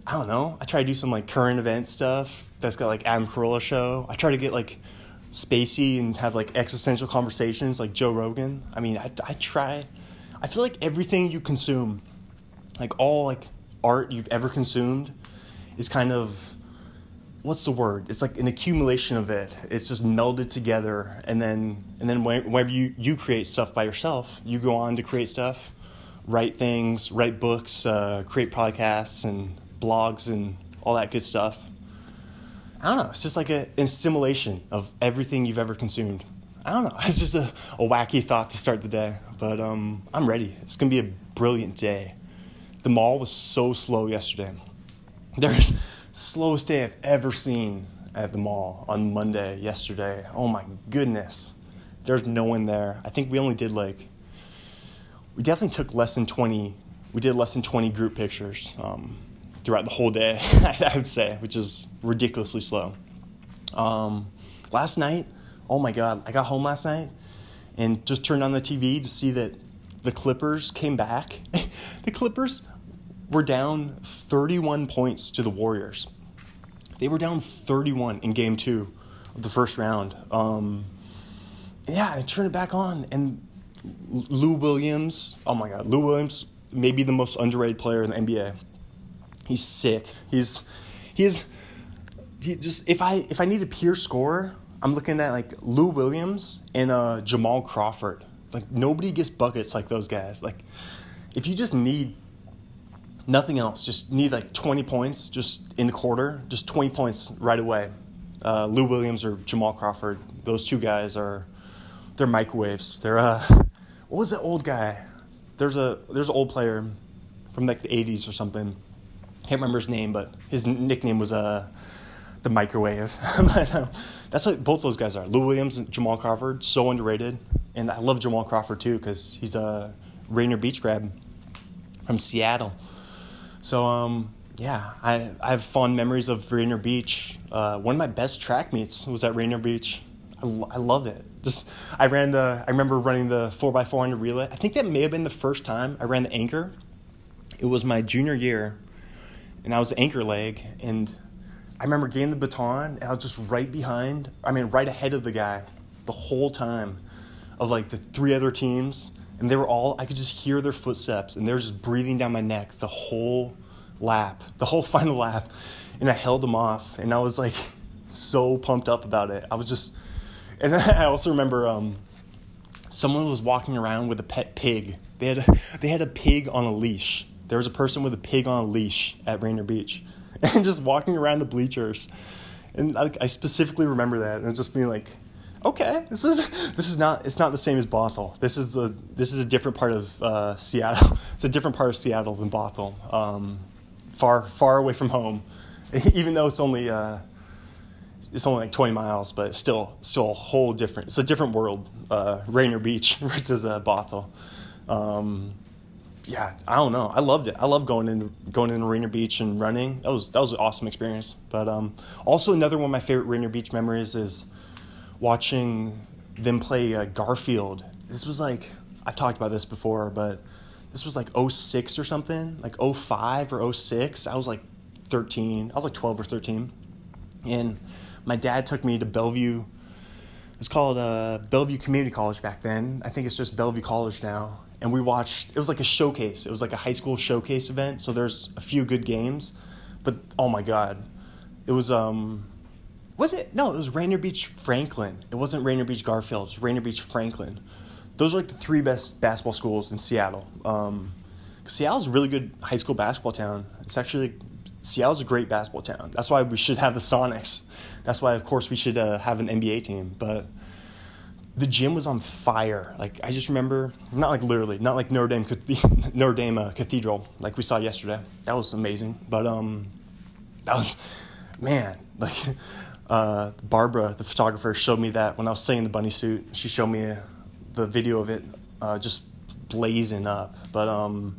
A: I don't know, I try to do some like current event stuff that's got like Adam Carolla show. I try to get like spacey and have like existential conversations like Joe Rogan. I mean, I, I try, I feel like everything you consume, like all like art you've ever consumed, is kind of what's the word? It's like an accumulation of it. It's just melded together, and then and then whenever you you create stuff by yourself, you go on to create stuff, write things, write books, uh, create podcasts and blogs and all that good stuff. I don't know. It's just like a, an assimilation of everything you've ever consumed. I don't know. It's just a, a wacky thought to start the day, but um, I'm ready. It's gonna be a brilliant day. The mall was so slow yesterday. There's slowest day I've ever seen at the mall on Monday, yesterday. Oh my goodness. There's no one there. I think we only did like, we definitely took less than 20, we did less than 20 group pictures um, throughout the whole day, I would say, which is ridiculously slow. Um, last night, oh my God, I got home last night and just turned on the TV to see that the Clippers came back. the Clippers were down 31 points to the Warriors. They were down 31 in game two of the first round. Um, yeah, I turned it back on, and Lou Williams. Oh my God, Lou Williams, maybe the most underrated player in the NBA. He's sick. He's he's he just if I if I need a pure scorer, I'm looking at like Lou Williams and uh, Jamal Crawford. Like nobody gets buckets like those guys. Like if you just need nothing else, just need like 20 points just in the quarter, just 20 points right away. Uh, Lou Williams or Jamal Crawford, those two guys are they're microwaves. They're uh, what was that old guy? There's a there's an old player from like the 80s or something. Can't remember his name, but his nickname was uh the microwave. but, um, that's what both those guys are. Lou Williams and Jamal Crawford, so underrated. And I love Jamal Crawford too because he's a Rainier Beach grad from Seattle. So um, yeah, I, I have fond memories of Rainier Beach. Uh, one of my best track meets was at Rainier Beach. I, I love it. Just I ran the I remember running the four x four hundred relay. I think that may have been the first time I ran the anchor. It was my junior year, and I was anchor leg, and I remember getting the baton, and I was just right behind. I mean, right ahead of the guy, the whole time, of like the three other teams, and they were all. I could just hear their footsteps, and they were just breathing down my neck the whole lap, the whole final lap, and I held them off, and I was like so pumped up about it. I was just, and I also remember um, someone was walking around with a pet pig. They had a, they had a pig on a leash. There was a person with a pig on a leash at Rainier Beach, and just walking around the bleachers. And I, I specifically remember that, and just being like, okay, this is this is not it's not the same as Bothell. This is a this is a different part of uh, Seattle. It's a different part of Seattle than Bothell. Um, far far away from home, even though it's only uh, it's only like 20 miles, but it's still still a whole different. It's a different world. Uh, Rainier Beach versus uh, Bothell. Um, yeah, I don't know. I loved it. I love going in going in Rainier Beach and running. That was that was an awesome experience. But um, also another one of my favorite Rainier Beach memories is watching them play uh, Garfield. This was like I've talked about this before, but this was like 06 or something, like 05 or 06. I was like 13. I was like 12 or 13. And my dad took me to Bellevue. It's called uh, Bellevue Community College back then. I think it's just Bellevue College now. And we watched, it was like a showcase. It was like a high school showcase event. So there's a few good games. But oh my God. It was, um, was it? No, it was Rainier Beach Franklin. It wasn't Rainier Beach Garfield. It was Rainier Beach Franklin those are like the three best basketball schools in Seattle. Um, Seattle's a really good high school basketball town. It's actually Seattle's a great basketball town. That's why we should have the Sonics. That's why, of course, we should uh, have an NBA team. But the gym was on fire. Like I just remember, not like literally, not like Notre Dame, Notre Dame uh, Cathedral, like we saw yesterday. That was amazing. But um, that was, man, like uh, Barbara, the photographer, showed me that when I was singing the bunny suit. She showed me the video of it uh, just blazing up. But um,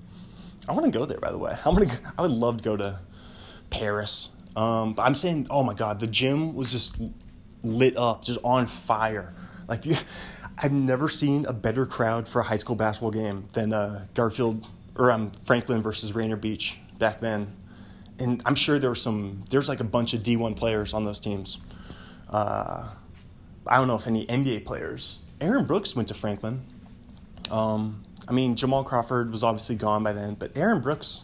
A: I want to go there. By the way, I want to. I would love to go to Paris. Um, but I'm saying, oh my God, the gym was just lit up, just on fire. Like you, I've never seen a better crowd for a high school basketball game than uh, Garfield or um, Franklin versus Rainier Beach back then. And I'm sure there were some. There's like a bunch of D1 players on those teams. Uh, I don't know if any NBA players Aaron Brooks went to Franklin. Um, I mean, Jamal Crawford was obviously gone by then, but Aaron Brooks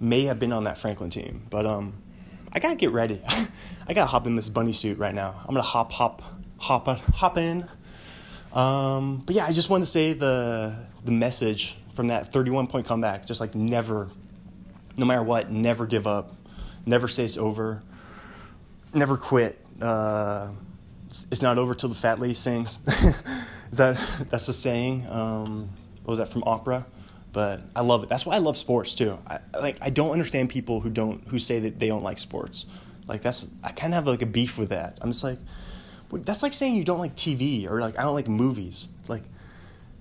A: may have been on that Franklin team. But um, I gotta get ready. I gotta hop in this bunny suit right now. I'm gonna hop, hop, hop, on, hop in. Um, but yeah, I just want to say the the message from that 31 point comeback, just like never, no matter what, never give up, never say it's over, never quit. Uh, it's not over till the fat lady sings. Is that that's the saying? Um, what was that from opera? But I love it. That's why I love sports too. I like I don't understand people who don't who say that they don't like sports. Like that's I kind of have like a beef with that. I'm just like that's like saying you don't like TV or like I don't like movies. Like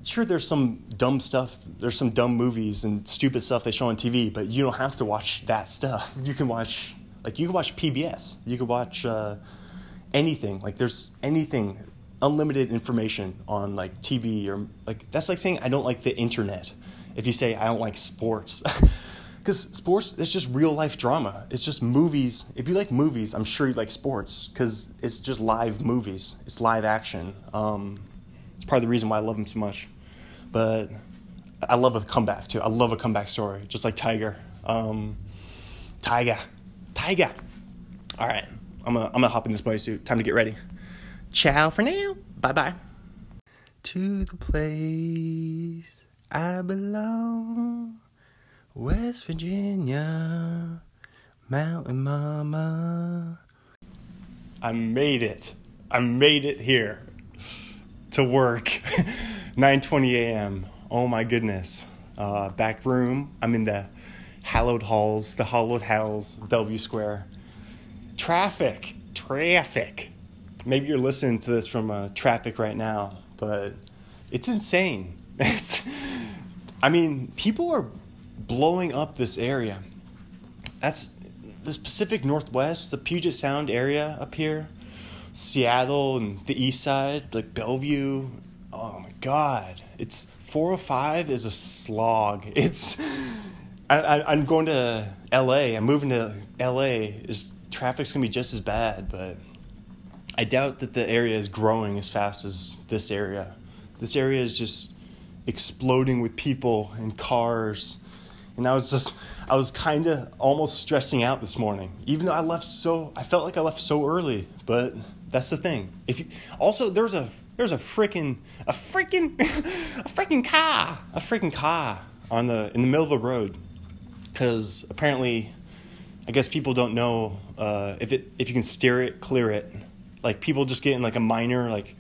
A: sure there's some dumb stuff there's some dumb movies and stupid stuff they show on TV, but you don't have to watch that stuff. You can watch like you can watch PBS. You can watch uh, anything. Like there's anything, unlimited information on like TV or like that's like saying I don't like the internet. If you say I don't like sports. Because sports, it's just real life drama. It's just movies. If you like movies, I'm sure you like sports because it's just live movies. It's live action. Um, it's of the reason why I love them so much. but I love a comeback too. I love a comeback story, just like Tiger. Um, Tiger, Tiger. All right, I'm gonna I'm gonna hop in this bodysuit. Time to get ready. Ciao for now. Bye bye. To the place I belong, West Virginia, Mountain Mama. I made it. I made it here to work. 9:20 a.m. Oh my goodness. Uh, back room. I'm in the hallowed halls, the hallowed halls, Bellevue Square. Traffic, traffic. Maybe you're listening to this from uh, traffic right now, but it's insane. It's, I mean, people are blowing up this area. That's the Pacific Northwest, the Puget Sound area up here, Seattle and the east side, like Bellevue. Oh my God. It's 405 is a slog. It's, I, I'm going to LA. I'm moving to LA. Is traffic's gonna be just as bad, but I doubt that the area is growing as fast as this area. This area is just exploding with people and cars. And I was just, I was kind of almost stressing out this morning, even though I left so, I felt like I left so early. But that's the thing. If you, also there's a there's a freaking a freaking a freaking car a freaking car on the in the middle of the road because apparently I guess people don't know uh, if it if you can steer it clear it like people just get in like a minor like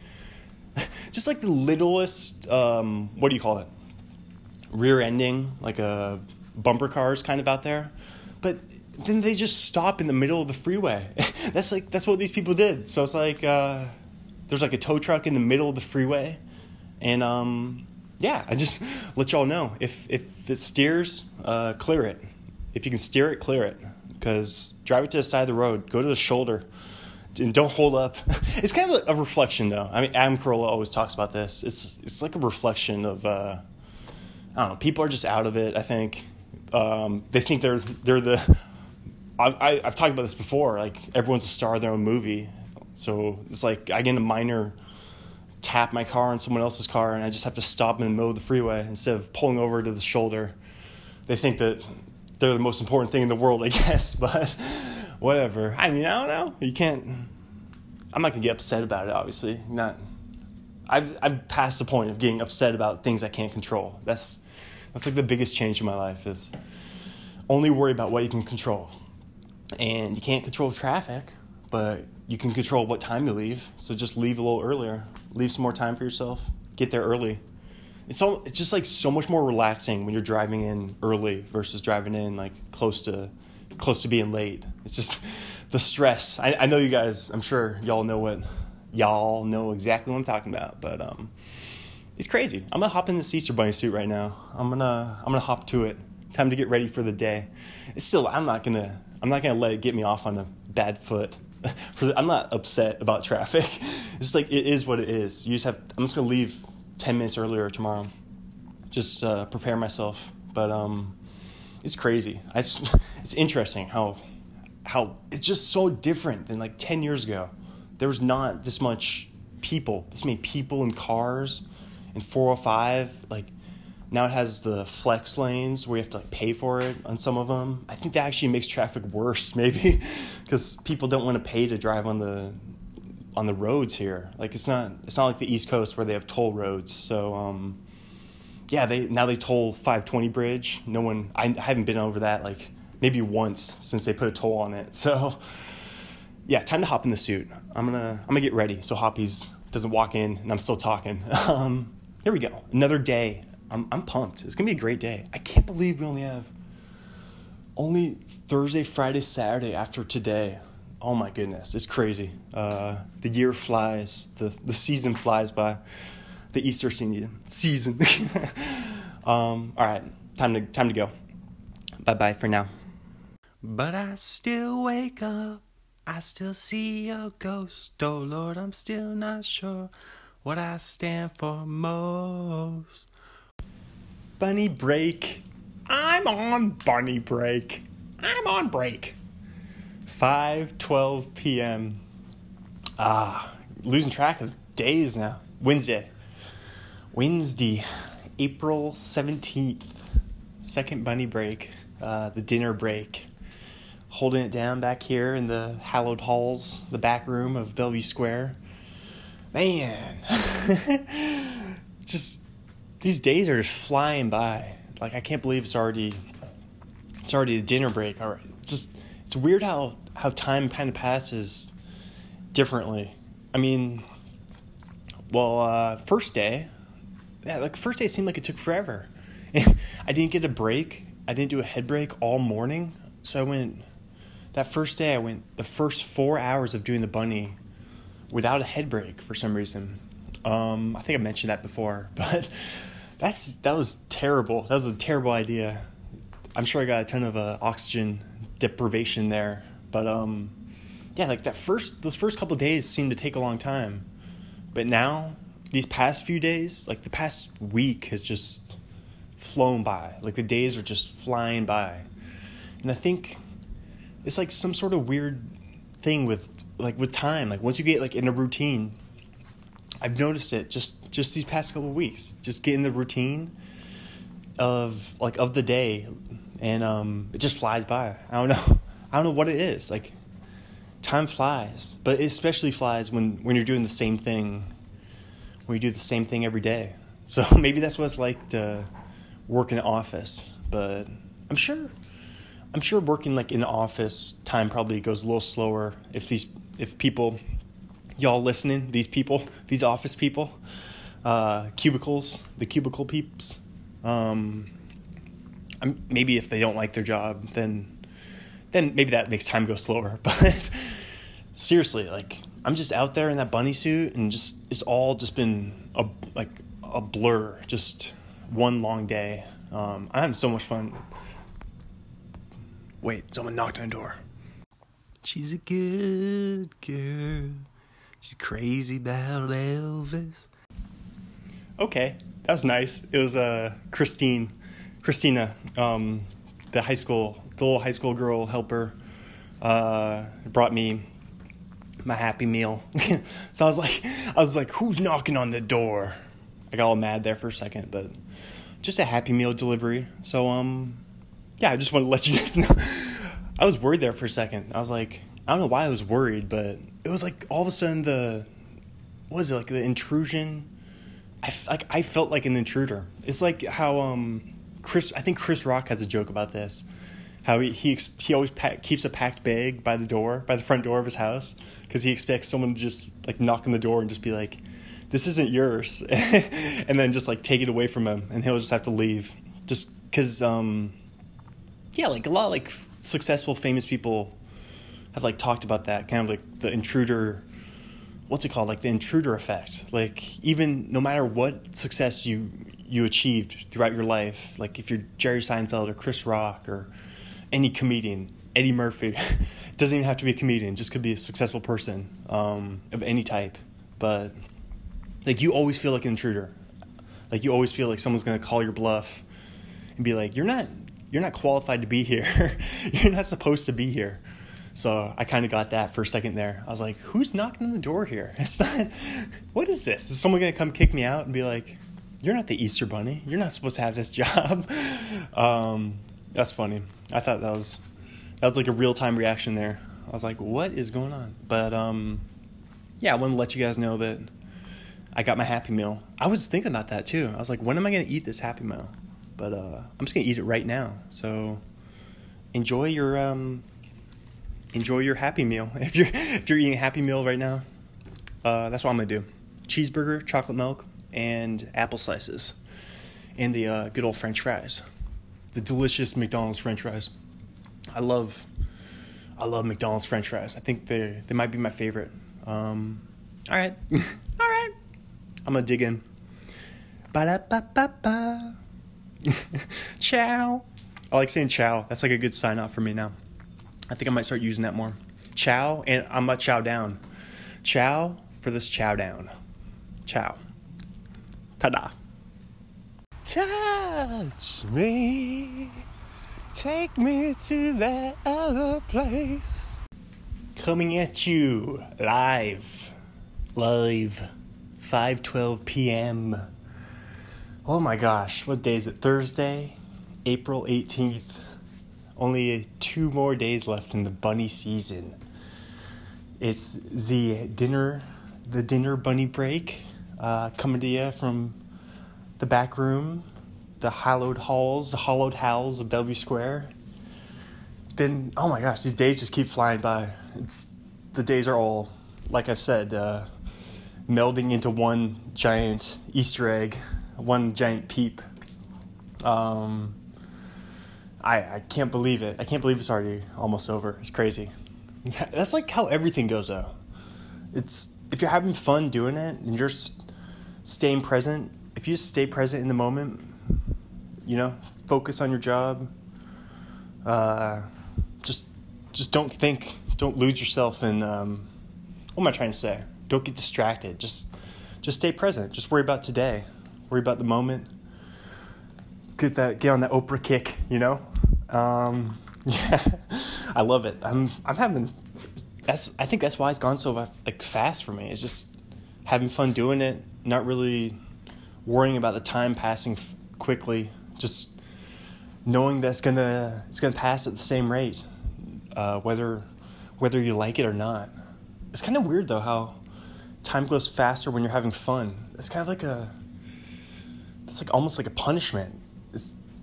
A: just like the littlest um, what do you call it rear ending like a bumper cars kind of out there but then they just stop in the middle of the freeway that's like that's what these people did so it's like uh, there's like a tow truck in the middle of the freeway and um, yeah i just let y'all know if if it steers uh, clear it if you can steer it clear it because drive it to the side of the road go to the shoulder and don't hold up. It's kind of a, reflection, though. I mean, Adam Carolla always talks about this. It's it's like a reflection of uh, I don't know. People are just out of it. I think um, they think they're they're the. I, I've talked about this before. Like everyone's a star of their own movie, so it's like I get a minor tap my car on someone else's car, and I just have to stop in the middle of the freeway instead of pulling over to the shoulder. They think that they're the most important thing in the world, I guess, but whatever. I mean, I don't know. You can't. I'm not gonna get upset about it. Obviously, not. I've I've passed the point of getting upset about things I can't control. That's that's like the biggest change in my life is only worry about what you can control. And you can't control traffic, but you can control what time you leave. So just leave a little earlier. Leave some more time for yourself. Get there early. It's all it's just like so much more relaxing when you're driving in early versus driving in like close to close to being late. It's just the stress. I, I know you guys, I'm sure y'all know what, y'all know exactly what I'm talking about, but um, it's crazy. I'm gonna hop in this Easter bunny suit right now. I'm gonna, I'm gonna hop to it. Time to get ready for the day. It's still, I'm not gonna, I'm not gonna let it get me off on a bad foot. I'm not upset about traffic. It's like it is what it is. You just have. I'm just gonna leave ten minutes earlier tomorrow. Just uh, prepare myself. But um, it's crazy. I just, it's interesting how how it's just so different than like 10 years ago. There was not this much people, this many people in cars in 405 like now it has the flex lanes where you have to like pay for it on some of them. I think that actually makes traffic worse maybe because people don't want to pay to drive on the on the roads here. Like it's not it's not like the East Coast where they have toll roads. So um yeah, they now they toll 520 bridge. No one, I haven't been over that like maybe once since they put a toll on it. So yeah, time to hop in the suit. I'm gonna I'm gonna get ready so Hoppies doesn't walk in and I'm still talking. Um, here we go. Another day. I'm I'm pumped. It's gonna be a great day. I can't believe we only have only Thursday, Friday, Saturday after today. Oh my goodness, it's crazy. Uh, the year flies. The the season flies by the Easter season. Season. um, all right, time to time to go. Bye bye for now. But I still wake up. I still see a ghost. Oh Lord, I'm still not sure what I stand for most. Bunny break. I'm on bunny break. I'm on break. 5:12 p.m. Ah, losing track of days now. Wednesday. Wednesday. April 17th, second bunny break, uh, the dinner break. Holding it down back here in the hallowed halls, the back room of Bellevue Square. Man, just these days are just flying by. Like I can't believe it's already it's already a dinner break. All right, just it's weird how how time kind of passes differently. I mean, well, uh, first day, yeah, like first day seemed like it took forever. I didn't get a break. I didn't do a head break all morning. So I went that first day. I went the first four hours of doing the bunny without a head break for some reason. Um, I think I mentioned that before, but that's that was terrible. That was a terrible idea. I'm sure I got a ton of uh, oxygen deprivation there, but um, yeah, like that first those first couple days seemed to take a long time, but now these past few days, like the past week, has just flown by. Like the days are just flying by, and I think it's like some sort of weird thing with like with time. Like once you get like in a routine, I've noticed it just just these past couple weeks. Just get in the routine of like of the day, and um, it just flies by. I don't know. I don't know what it is. Like time flies, but it especially flies when when you're doing the same thing. When you do the same thing every day. So maybe that's what it's like to work in an office. But I'm sure I'm sure working like in office time probably goes a little slower if these if people y'all listening, these people, these office people, uh, cubicles, the cubicle peeps. Um, maybe if they don't like their job, then then maybe that makes time go slower. But seriously, like I'm just out there in that bunny suit, and just it's all just been a like a blur, just one long day. Um, I'm having so much fun. Wait, someone knocked on the door. She's a good girl. She's crazy about Elvis. Okay, that was nice. It was uh, Christine, Christina, um, the high school, the little high school girl helper, uh, brought me my Happy Meal. so I was like, I was like, who's knocking on the door? I got all mad there for a second, but just a Happy Meal delivery. So um, yeah, I just wanted to let you guys know. I was worried there for a second. I was like, I don't know why I was worried, but it was like all of a sudden the what was it like the intrusion? I like I felt like an intruder. It's like how um Chris I think Chris Rock has a joke about this. How he he, he always keeps a packed bag by the door, by the front door of his house, because he expects someone to just like knock on the door and just be like, "This isn't yours," and then just like take it away from him, and he'll just have to leave. Just because, um, yeah, like a lot of, like successful, famous people have like talked about that kind of like the intruder what's it called? Like the intruder effect. Like even no matter what success you you achieved throughout your life like if you're jerry seinfeld or chris rock or any comedian eddie murphy doesn't even have to be a comedian just could be a successful person um, of any type. But like you always feel like an intruder. Like you always feel like someone's to call your bluff and be like you're not you're not qualified to be here you're not supposed to be here so I kind of got that for a second there. I was like, who's knocking on the door here? It's not, what is this? Is someone going to come kick me out and be like, you're not the Easter Bunny. You're not supposed to have this job. Um, that's funny. I thought that was, that was like a real time reaction there. I was like, what is going on? But um, yeah, I want to let you guys know that I got my Happy Meal. I was thinking about that too. I was like, when am I going to eat this Happy Meal? But uh, I'm just to eat it right now. So enjoy your um, enjoy your Happy Meal. If you're if you're eating a Happy Meal right now, uh, that's what I'm gonna do: cheeseburger, chocolate milk, and apple slices, and the uh, good old French fries, the delicious McDonald's French fries. I love, I love McDonald's French fries. I think they they might be my favorite. Um, all right, all right, I'm gonna dig in. Ba da ba ba ba. Ciao. I like saying ciao. That's like a good sign off for me now. I think I might start using that more. Chow, and I'm gonna chow down. Chow for this chow down. Chow. Ta da. Touch me. Take me to that other place. Coming at you live. Live. 5:12 p.m. Oh my gosh, what day is it? Thursday, April 18th. Only two more days left in the bunny season. It's the dinner, the dinner bunny break, uh, coming to you from the back room, the hallowed halls, the hollowed halls of Bellevue Square. It's been oh my gosh, these days just keep flying by. It's the days are all, like I've said, uh, melding into one giant Easter egg, one giant peep. Um, I I can't believe it. I can't believe it's already almost over. It's crazy. Yeah, that's like how everything goes though. It's if you're having fun doing it and you're staying present. If you stay present in the moment, you know, focus on your job. Uh, just just don't think. Don't lose yourself in. Um, what am I trying to say? Don't get distracted. Just just stay present. Just worry about today. Worry about the moment. Get that get on that Oprah kick, you know? Um, yeah. I love it. I'm I'm having that's I think that's why it's gone so like fast for me. It's just having fun doing it, not really worrying about the time passing f- quickly, just knowing that's gonna it's gonna pass at the same rate, uh, whether whether you like it or not. It's kind of weird though how time goes faster when you're having fun. It's kind of like a, it's like almost like a punishment,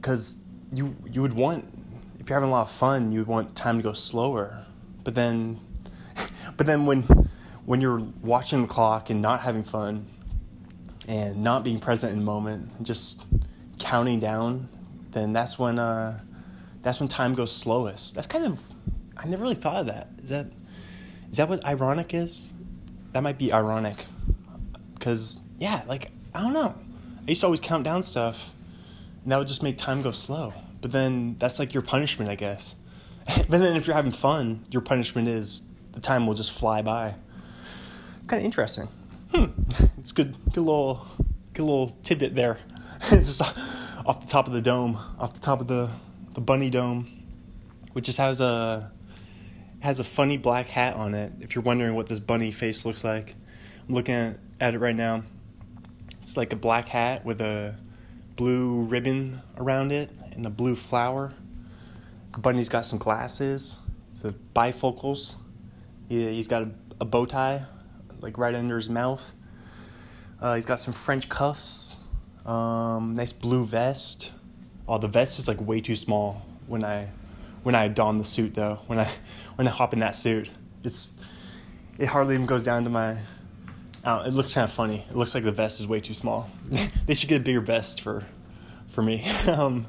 A: because you you would want if you're having a lot of fun, you would want time to go slower, but then, but then when when you're watching the clock and not having fun, and not being present in the moment, just counting down, then that's when uh, that's when time goes slowest. That's kind of I never really thought of that. Is that is that what ironic is? that might be ironic because yeah like i don't know i used to always count down stuff and that would just make time go slow. But then that's like your punishment i guess. But then if you're having fun your punishment is the time will just fly by. Kind of interesting. Hmm. It's good good little good little tidbit there. Just off the top of the dome off the top of the the bunny dome which just has a has a funny black hat on it. If you're wondering what this bunny face looks like, I'm looking at, at it right now. It's like a black hat with a blue ribbon around it and a blue flower. The bunny's got some glasses, the bifocals. Yeah, he's got a, a bow tie, like right under his mouth. Uh, he's got some French cuffs, um, nice blue vest. Oh, the vest is like way too small when I when I don the suit though. When I when I hop in that suit, it's it hardly even goes down to my. It looks kind of funny. It looks like the vest is way too small. they should get a bigger vest for for me. um,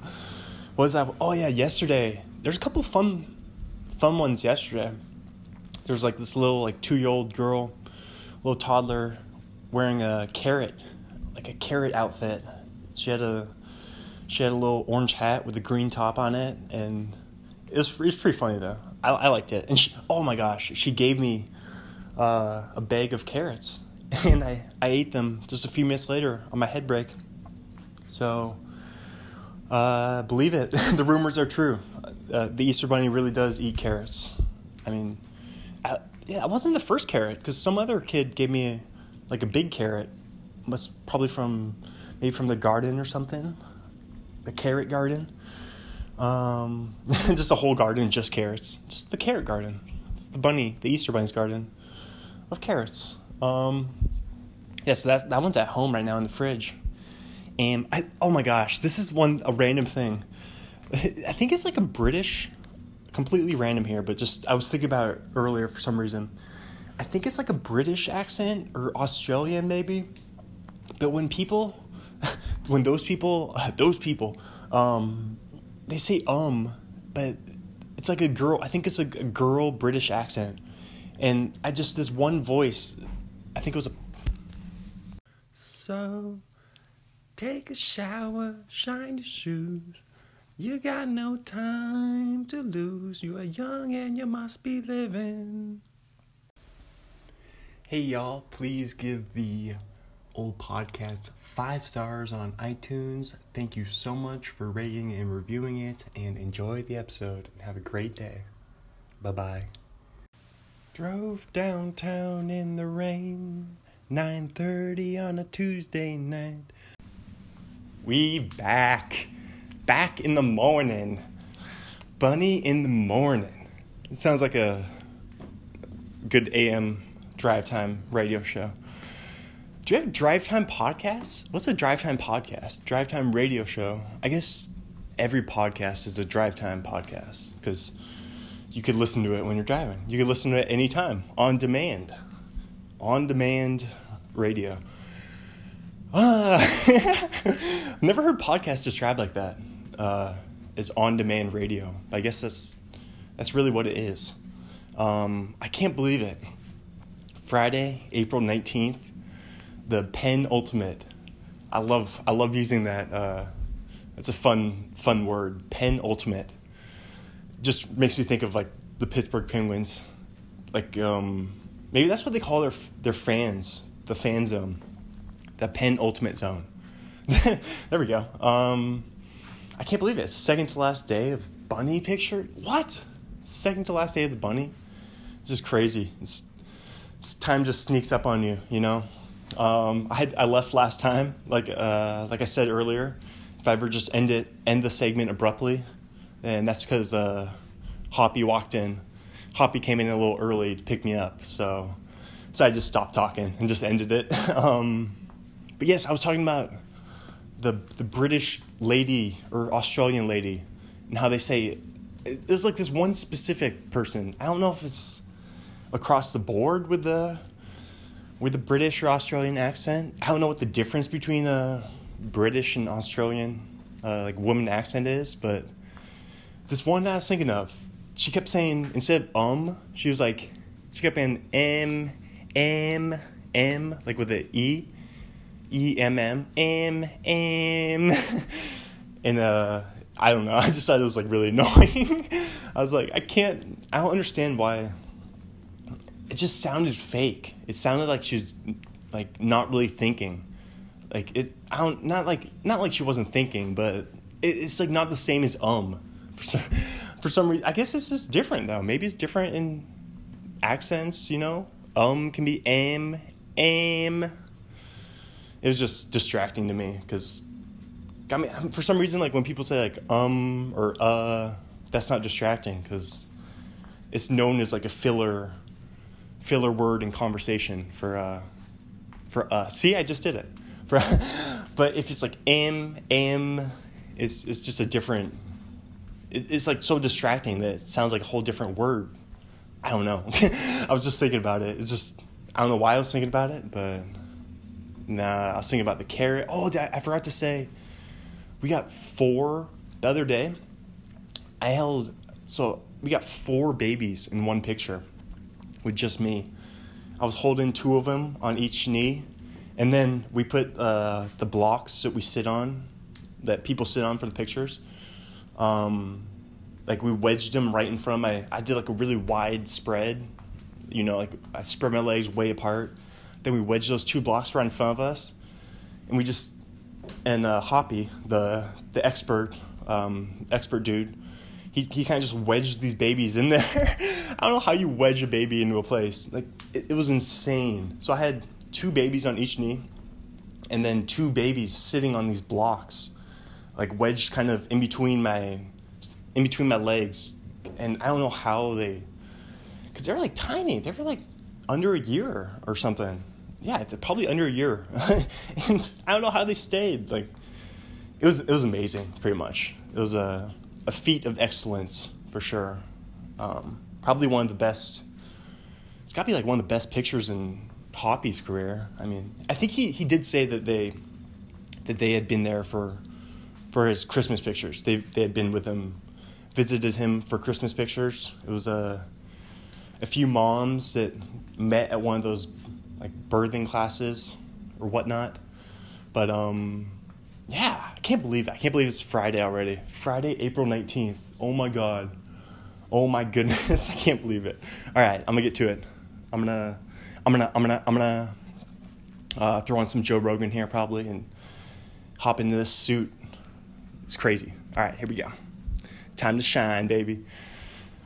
A: what was that? Oh yeah, yesterday. There's a couple fun fun ones yesterday. There's like this little like two year old girl, little toddler, wearing a carrot, like a carrot outfit. She had a she had a little orange hat with a green top on it, and it was, it was pretty funny though. I, I liked it. And she, oh my gosh, she gave me uh, a bag of carrots, and I, I ate them just a few minutes later on my head break. So, uh, believe it, the rumors are true. Uh, the Easter Bunny really does eat carrots. I mean, I, yeah, I wasn't the first carrot because some other kid gave me a, like a big carrot. Must probably from maybe from the garden or something, the carrot garden. Um, just a whole garden, just carrots. Just the carrot garden. It's the bunny, the Easter bunny's garden of carrots. Um, yeah, so that's that one's at home right now in the fridge. And I, oh my gosh, this is one a random thing. I think it's like a British, completely random here, but just I was thinking about it earlier for some reason. I think it's like a British accent or Australian maybe. But when people, when those people, those people, um, they say um, but it's like a girl. I think it's like a girl British accent, and I just this one voice. I think it was a. So, take a shower, shine your shoes. You got no time to lose. You are young and you must be living. Hey y'all, please give the old podcast five stars on iTunes. Thank you so much for rating and reviewing it and enjoy the episode and have a great day. Bye bye. Drove downtown in the rain, 9:30 on a Tuesday night. We back. Back in the morning. Bunny in the morning. It sounds like a good AM drive time radio show. Do you have drive time podcasts? What's a drive time podcast? Drive time radio show. I guess every podcast is a drive time podcast because you could listen to it when you're driving. You could listen to it anytime on demand. On demand radio. Uh, never heard podcasts described like that. Uh, it's on demand radio. I guess that's that's really what it is. Um, I can't believe it. Friday, April nineteenth, the penultimate. I love I love using that. Uh, it's a fun fun word. Penultimate. Just makes me think of like the Pittsburgh Penguins. Like um, maybe that's what they call their their fans, the fan zone, the penultimate zone. there we go. Um, I can't believe it. Second to last day of bunny picture. What? Second to last day of the bunny. This is crazy. It's, it's time just sneaks up on you. You know. Um, I had I left last time, like uh, like I said earlier. If I ever just end it, end the segment abruptly, and that's because uh, Hoppy walked in. Hoppy came in a little early to pick me up, so so I just stopped talking and just ended it. um, but yes, I was talking about the the British lady or Australian lady and how they say there's like this one specific person. I don't know if it's across the board with the with the British or Australian accent. I don't know what the difference between a British and Australian uh, like woman accent is, but this one that I was thinking of, she kept saying instead of um, she was like she kept saying m m m like with the e e m m m m and uh I don't know. I just thought it was like really annoying. I was like, I can't. I don't understand why it just sounded fake. It sounded like she's like not really thinking. Like it, I don't not like not like she wasn't thinking, but it, it's like not the same as um. For some, for some reason, I guess it's just different though. Maybe it's different in accents. You know, um can be am am. It was just distracting to me because, I mean, for some reason, like when people say like um or uh, that's not distracting because it's known as like a filler filler word in conversation for uh for uh see I just did it for but if it's like am am it's it's just a different it, it's like so distracting that it sounds like a whole different word I don't know I was just thinking about it it's just I don't know why I was thinking about it but nah I was thinking about the carrot oh I forgot to say we got four the other day I held so we got four babies in one picture with just me. I was holding two of them on each knee, and then we put uh, the blocks that we sit on, that people sit on for the pictures. Um, like we wedged them right in front of my. I did like a really wide spread, you know, like I spread my legs way apart. Then we wedged those two blocks right in front of us, and we just and uh, Hoppy, the the expert um, expert dude, he, he kind of just wedged these babies in there. I don't know how you wedge a baby into a place. Like, it, it was insane. So I had two babies on each knee, and then two babies sitting on these blocks, like wedged kind of in between my, in between my legs. And I don't know how they, because they're like tiny. They were like under a year or something. Yeah, probably under a year. and I don't know how they stayed. Like, it was it was amazing, pretty much. It was a a feat of excellence for sure. Um, probably one of the best. It's got to be like one of the best pictures in Hoppy's career. I mean, I think he, he did say that they that they had been there for for his Christmas pictures. They they had been with him, visited him for Christmas pictures. It was a a few moms that met at one of those like birthing classes or whatnot. But um, yeah, I can't believe. I can't believe it's Friday already. Friday, April 19th. Oh my God. Oh my goodness. I can't believe it. All right, I'm gonna get to it. I'm gonna, I'm gonna, I'm gonna, I'm gonna uh, throw on some Joe Rogan here probably and hop into this suit. It's crazy. All right, here we go. Time to shine, baby.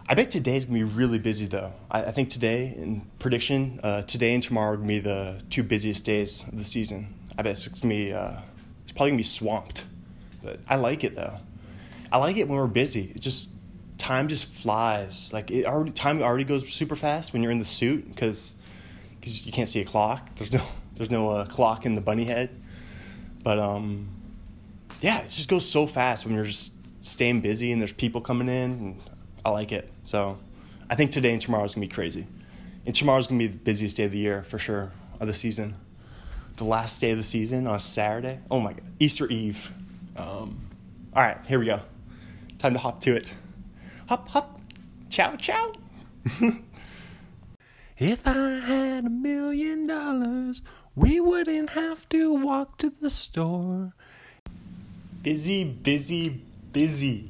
A: I bet today's gonna be really busy though. I, I think today, in prediction, uh, today and tomorrow are gonna be the two busiest days of the season. I bet it's gonna be uh, It's probably gonna be swamped. But I like it though. I like it when we're busy. It just time just flies. Like it already time already goes super fast when you're in the suit because because you can't see a clock. There's no there's no uh, clock in the bunny head. But um, yeah, it just goes so fast when you're just staying busy and there's people coming in. And I like it. So I think today and tomorrow is gonna be crazy. And tomorrow's gonna be the busiest day of the year for sure of the season. The last day of the season on a Saturday. Oh my god, Easter Eve. Um, all right, here we go. Time to hop to it. Hop, hop. Ciao, ciao. if I had a million dollars, we wouldn't have to walk to the store. Busy, busy, busy.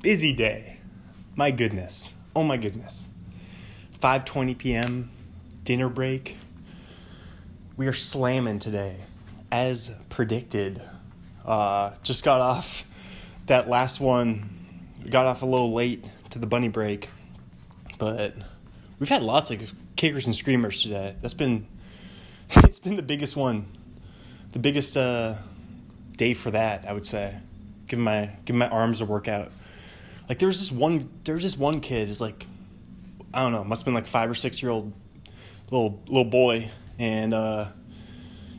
A: Busy day. My goodness. Oh my goodness. 5:20 p.m. dinner break. We are slamming today as predicted. Uh, just got off that last one. We got off a little late to the bunny break, but we've had lots of kickers and screamers today. That's been it's been the biggest one, the biggest uh, day for that. I would say, give my give my arms a workout. Like there was this one there was this one kid is like I don't know must have been like five or six year old little little boy and uh,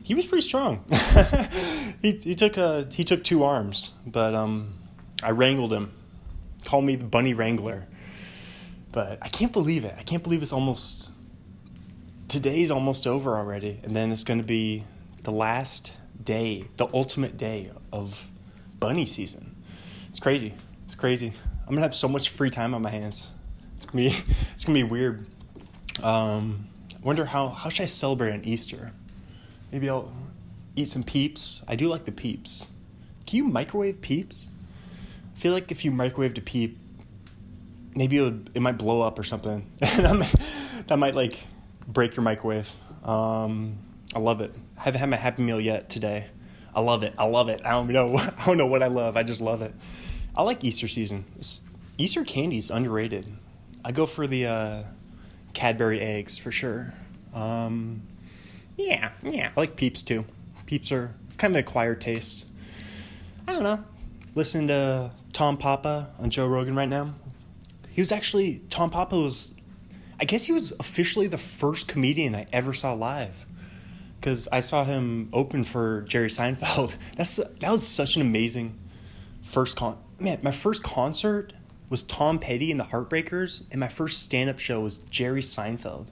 A: he was pretty strong. he he took a he took two arms, but um, I wrangled him. Call me the bunny wrangler. But I can't believe it. I can't believe it's almost today's almost over already, and then it's going to be the last day, the ultimate day of bunny season. It's crazy. It's crazy. I'm gonna have so much free time on my hands. It's gonna be it's gonna be weird. Um, I wonder how how should I celebrate on Easter? Maybe I'll eat some peeps. I do like the peeps. Can you microwave peeps? I feel like if you microwaved a peep, maybe it, would, it might blow up or something. that, might, that might like break your microwave. Um, I love it. I haven't had my Happy Meal yet today. I love it. I love it. I don't know. I don't know what I love. I just love it. I like Easter season. It's, Easter candy is underrated. I go for the uh, Cadbury eggs for sure. Um, yeah, yeah. I like Peeps too. Peeps are it's kind of an acquired taste. I don't know. Listen to Tom Papa on Joe Rogan right now. He was actually Tom Papa was, I guess he was officially the first comedian I ever saw live, because I saw him open for Jerry Seinfeld. That's that was such an amazing first con. Man, my first concert was Tom Petty and the Heartbreakers, and my first stand up show was Jerry Seinfeld.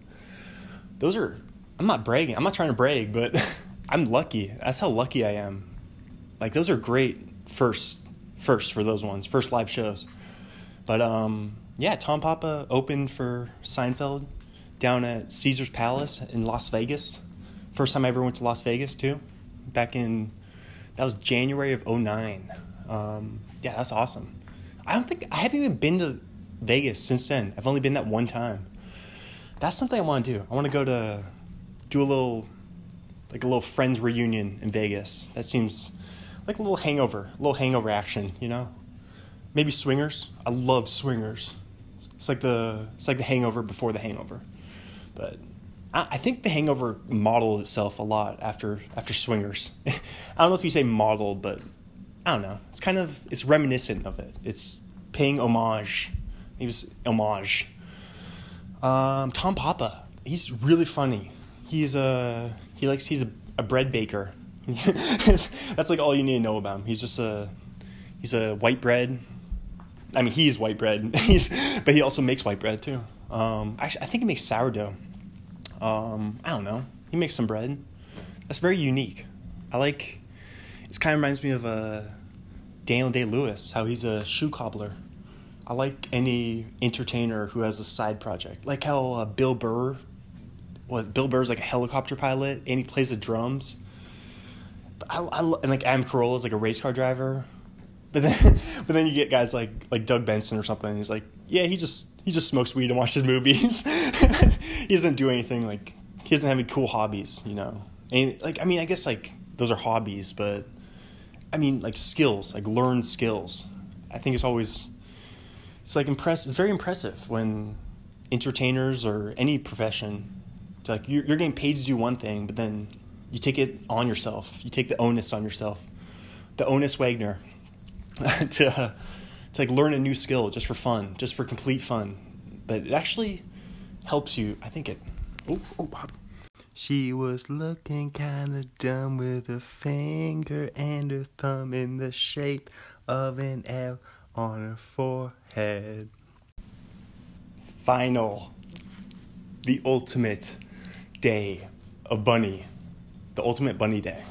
A: Those are I'm not bragging. I'm not trying to brag, but I'm lucky. That's how lucky I am. Like those are great first first for those ones, first live shows. But um yeah, Tom Papa opened for Seinfeld down at Caesar's Palace in Las Vegas. First time I ever went to Las Vegas too. Back in that was January of 09. Um, yeah, that's awesome. I don't think I haven't even been to Vegas since then. I've only been that one time. That's something I want to do. I want to go to do a little like a little friends reunion in Vegas. That seems like a little hangover, a little hangover action, you know? Maybe swingers. I love swingers. It's like the it's like the hangover before the hangover. But I, think the hangover modeled itself a lot after after swingers. I don't know if you say modeled, but I don't know. It's kind of it's reminiscent of it. It's paying homage. He was homage. Um, Tom Papa. He's really funny he's a he likes he's a, a bread baker. That's like all you need to know about him. He's just a he's a white bread. I mean, he's white bread. he's but he also makes white bread too. Um, actually, I think he makes sourdough. Um, I don't know. He makes some bread. That's very unique. I like. It kind of reminds me of uh, Daniel Day Lewis, how he's a shoe cobbler. I like any entertainer who has a side project, like how uh, Bill Burr was Bill Burr's like a helicopter pilot and he plays the drums. I, I, and like Adam Carolla is like a race car driver, but then but then you get guys like like Doug Benson or something. he's like, yeah, he just he just smokes weed and watches movies. he doesn't do anything like he doesn't have any cool hobbies, you know. And like I mean, I guess like those are hobbies, but I mean like skills, like learned skills. I think it's always it's like impress. It's very impressive when entertainers or any profession like you're, you're getting paid to do one thing, but then you take it on yourself. You take the onus on yourself the onus Wagner to uh, like learn a new skill just for fun, just for complete fun. But it actually helps you. I think it. Oh, oh, Bob. She was looking kinda dumb with her finger and her thumb in the shape of an L on her forehead. Final. The ultimate day of bunny. The ultimate bunny day.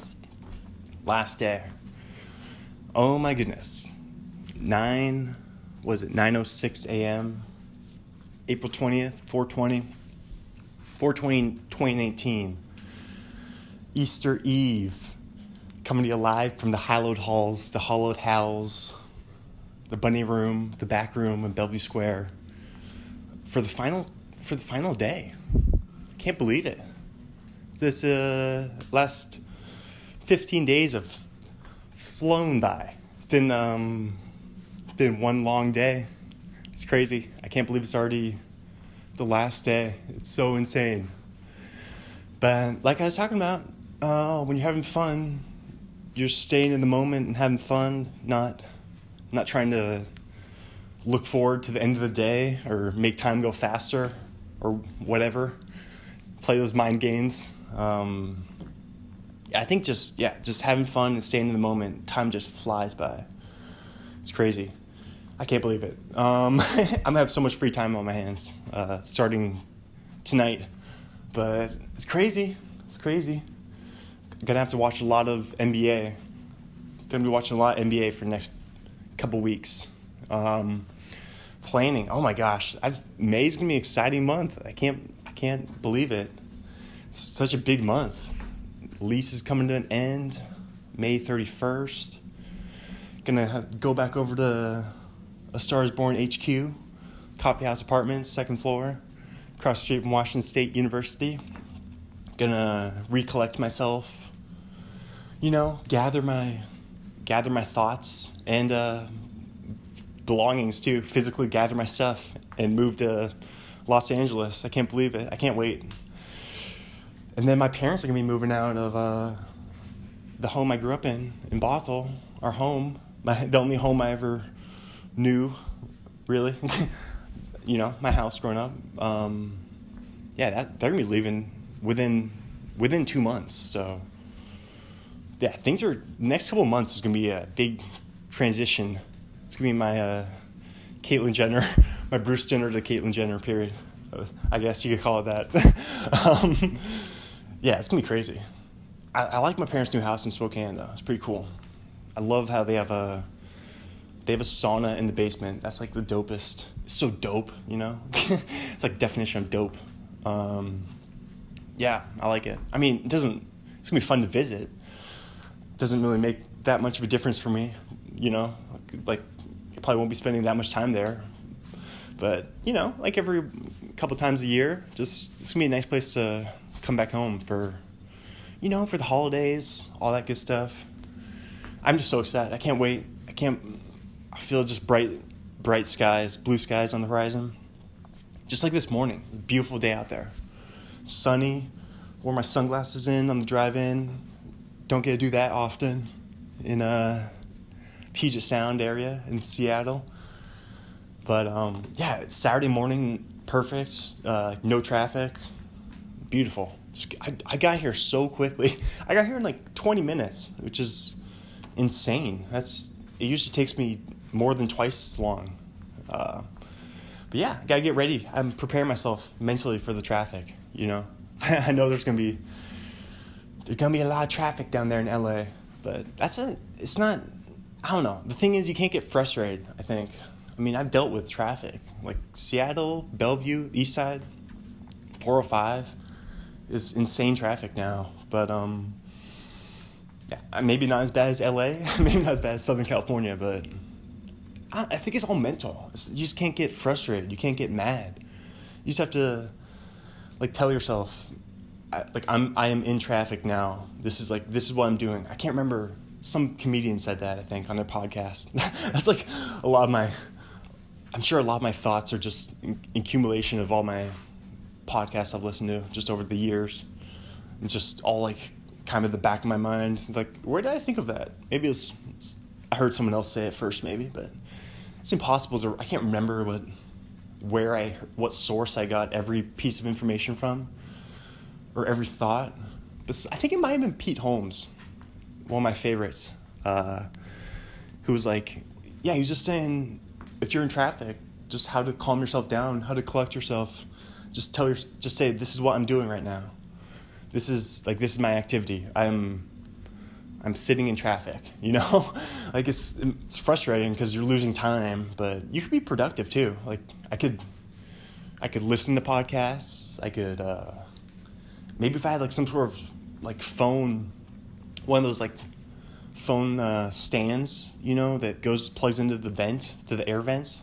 A: Last day. Oh my goodness. 9 was it 9:06 a.m. April 20th, 420. 420 2019. Easter Eve. Coming to you live from the hallowed halls, the hollowed halls, the bunny room, the back room in Bellevue Square. For the final for the final day. Can't believe it. This uh last 15 days have flown by. It's been um been one long day. It's crazy. I can't believe it's already the last day. It's so insane. But like I was talking about, uh, when you're having fun, you're staying in the moment and having fun, not not trying to look forward to the end of the day or make time go faster or whatever. Play those mind games. Um, I think just yeah, just having fun and staying in the moment. Time just flies by. It's crazy. I can't believe it. Um, I'm gonna have so much free time on my hands uh, starting tonight, but it's crazy. It's crazy. Gonna have to watch a lot of NBA. Gonna be watching a lot of NBA for the next couple weeks. Um, planning. Oh my gosh, I've, May's gonna be an exciting month. I can't. I can't believe it. It's such a big month. Lease is coming to an end, May 31st. Gonna go back over to a Stars Born HQ, Coffee House Apartments, second floor, across street from Washington State University. Gonna recollect myself, you know, gather my gather my thoughts and uh, belongings too. Physically gather my stuff and move to Los Angeles. I can't believe it. I can't wait. And then my parents are gonna be moving out of uh, the home I grew up in in Bothell, our home, my the only home I ever new, really. you know, my house growing up. Um, yeah, that they're gonna be leaving within within two months. So yeah, things are next couple months is gonna be a big transition. It's gonna be my uh, Caitlyn Jenner, my Bruce Jenner to Caitlyn Jenner period. Uh, I guess you could call it that. um, yeah, it's gonna be crazy. I, I like my parents' new house in Spokane though. It's pretty cool. I love how they have a they have a sauna in the basement. That's like the dopest. It's so dope, you know. it's like definition of dope. Um, yeah, I like it. I mean, it doesn't. It's gonna be fun to visit. It doesn't really make that much of a difference for me, you know. Like, I probably won't be spending that much time there. But you know, like every couple times a year, just it's gonna be a nice place to come back home for, you know, for the holidays, all that good stuff. I'm just so excited. I can't wait. I can't I feel just bright, bright skies, blue skies on the horizon. Just like this morning, beautiful day out there. Sunny, wore my sunglasses in on the drive in. Don't get to do that often in a Puget Sound area in Seattle. But um, yeah, it's Saturday morning, perfect, uh, no traffic, beautiful. I, I got here so quickly. I got here in like 20 minutes, which is insane. That's it usually takes me more than twice as long. Uh, but yeah, gotta get ready. I'm preparing myself mentally for the traffic. You know, I know there's gonna be there's gonna be a lot of traffic down there in LA, but that's a it's not. I don't know. The thing is, you can't get frustrated. I think. I mean, I've dealt with traffic like Seattle, Bellevue, East Side, 405 is insane traffic now. But um, yeah, maybe not as bad as LA, maybe not as bad as Southern California, but I, think it's all mental. you just can't get frustrated. You can't get mad. You just have to like tell yourself, I, like I'm I am in traffic now. This is like this is what I'm doing. I can't remember. Some comedian said that I think on their podcast. That's like a lot of my. I'm sure a lot of my thoughts are just accumulation of all my podcasts I've listened to just over the years. It's just all like kind of the back of my mind. Like, where did I think of that? Maybe it's I heard someone else say it first, maybe, but it's impossible to. I can't remember what where I what source I got every piece of information from, or every thought. But I think it might have been Pete Holmes, one of my favorites, uh, who was like, yeah, he was just saying, if you're in traffic, just how to calm yourself down, how to collect yourself, just tell your, just say, this is what I'm doing right now. This is like this is my activity. I'm I'm sitting in traffic, you know? like it's it's frustrating because you're losing time, but you could be productive too. Like I could I could listen to podcasts. I could uh, maybe if I had like some sort of like phone one of those like phone uh, stands, you know, that goes plugs into the vent to the air vents.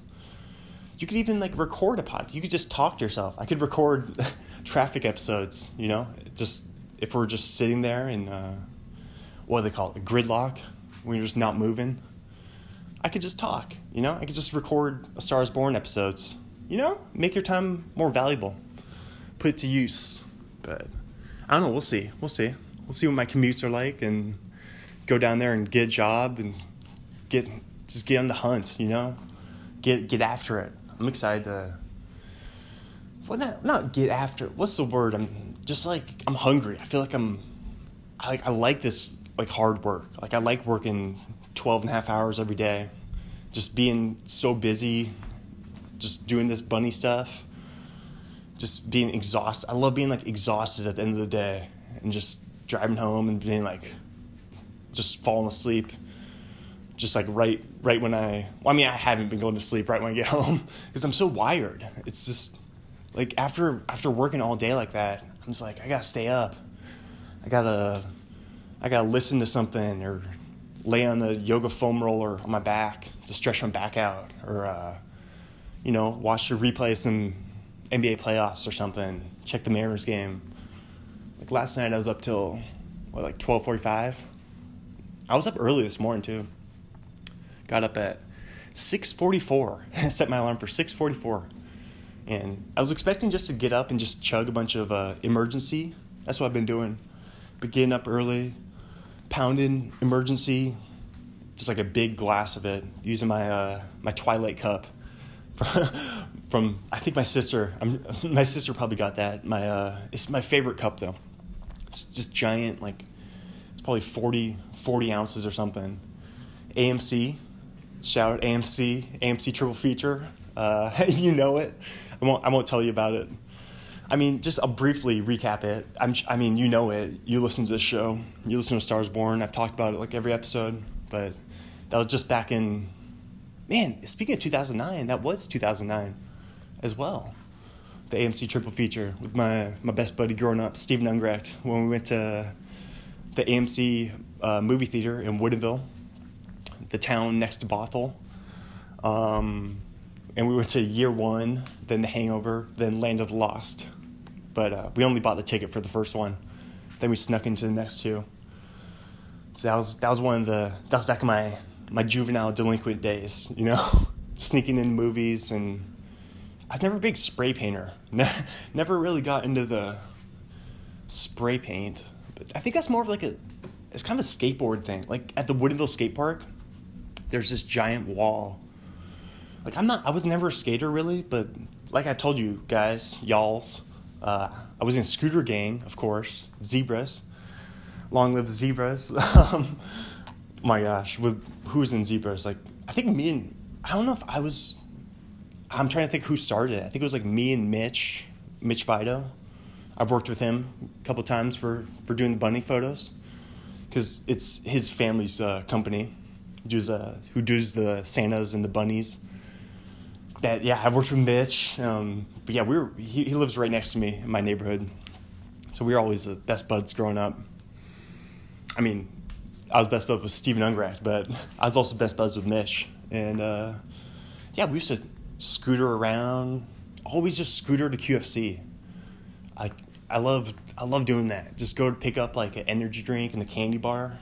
A: You could even like record a pod. You could just talk to yourself. I could record traffic episodes, you know, just if we're just sitting there and uh, what do they call it, gridlock, when you're just not moving. I could just talk, you know. I could just record a Stars Born episodes, you know, make your time more valuable, put it to use. But I don't know. We'll see. We'll see. We'll see what my commutes are like, and go down there and get a job and get just get on the hunt, you know, get get after it. I'm excited to. Well, not not get after. it. What's the word? I'm just like I'm hungry. I feel like I'm. I like I like this like hard work. Like I like working 12 and a half hours every day, just being so busy, just doing this bunny stuff, just being exhausted. I love being like exhausted at the end of the day and just driving home and being like, just falling asleep. Just like right, right when I, well, I mean, I haven't been going to sleep right when I get home because I'm so wired. It's just like after after working all day like that, I'm just like I gotta stay up. I gotta I gotta listen to something or lay on the yoga foam roller on my back to stretch my back out, or uh, you know, watch the replay of some NBA playoffs or something. Check the Mariners game. Like last night, I was up till what, like twelve forty-five. I was up early this morning too. Got up at six forty-four. Set my alarm for six forty-four, and I was expecting just to get up and just chug a bunch of uh, Emergen-C. That's what I've been doing. But getting up early, pounding Emergen-C, just like a big glass of it, using my uh, my Twilight cup from I think my sister. I'm, my sister probably got that. My uh, it's my favorite cup though. It's just giant, like it's probably 40, 40 ounces or something. AMC, shout out AMC, AMC triple feature. Uh, you know it. I won't I won't tell you about it. I mean, just I'll briefly recap it. I'm, I mean, you know it. You listen to this show. You listen to Stars Born. I've talked about it like every episode, but that was just back in. Man, speaking of 2009, that was 2009 as well. The AMC triple feature with my, my best buddy growing up, Steven Ungrecht, when we went to the AMC uh, movie theater in Woodinville, the town next to Bothell. Um, and we went to year one, then The Hangover, then Land of the Lost. But uh, we only bought the ticket for the first one. Then we snuck into the next two. So that was that was one of the that was back in my my juvenile delinquent days, you know, sneaking in movies and I was never a big spray painter. never really got into the spray paint. But I think that's more of like a it's kind of a skateboard thing. Like at the Woodinville skate park, there's this giant wall like I'm not I was never a skater really, but like I told you guys, y'alls, uh, I was in scooter gang, of course, zebras. Long live zebras. um, my gosh, with who was in zebras? Like I think me and I don't know if I was. I'm trying to think who started it. I think it was like me and Mitch, Mitch Vito. I've worked with him a couple times for for doing the bunny photos, because it's his family's uh, company, who uh, who does the Santas and the bunnies that yeah, I worked with Mitch. Um, but yeah, we were he, he lives right next to me in my neighborhood, so we were always the best buds growing up. I mean, I was best buds with Steven Ungrecht, but I was also best buds with Mitch, and uh, yeah, we used to scooter around. Always just scooter to QFC. I I love I love doing that. Just go to pick up like an energy drink and a candy bar.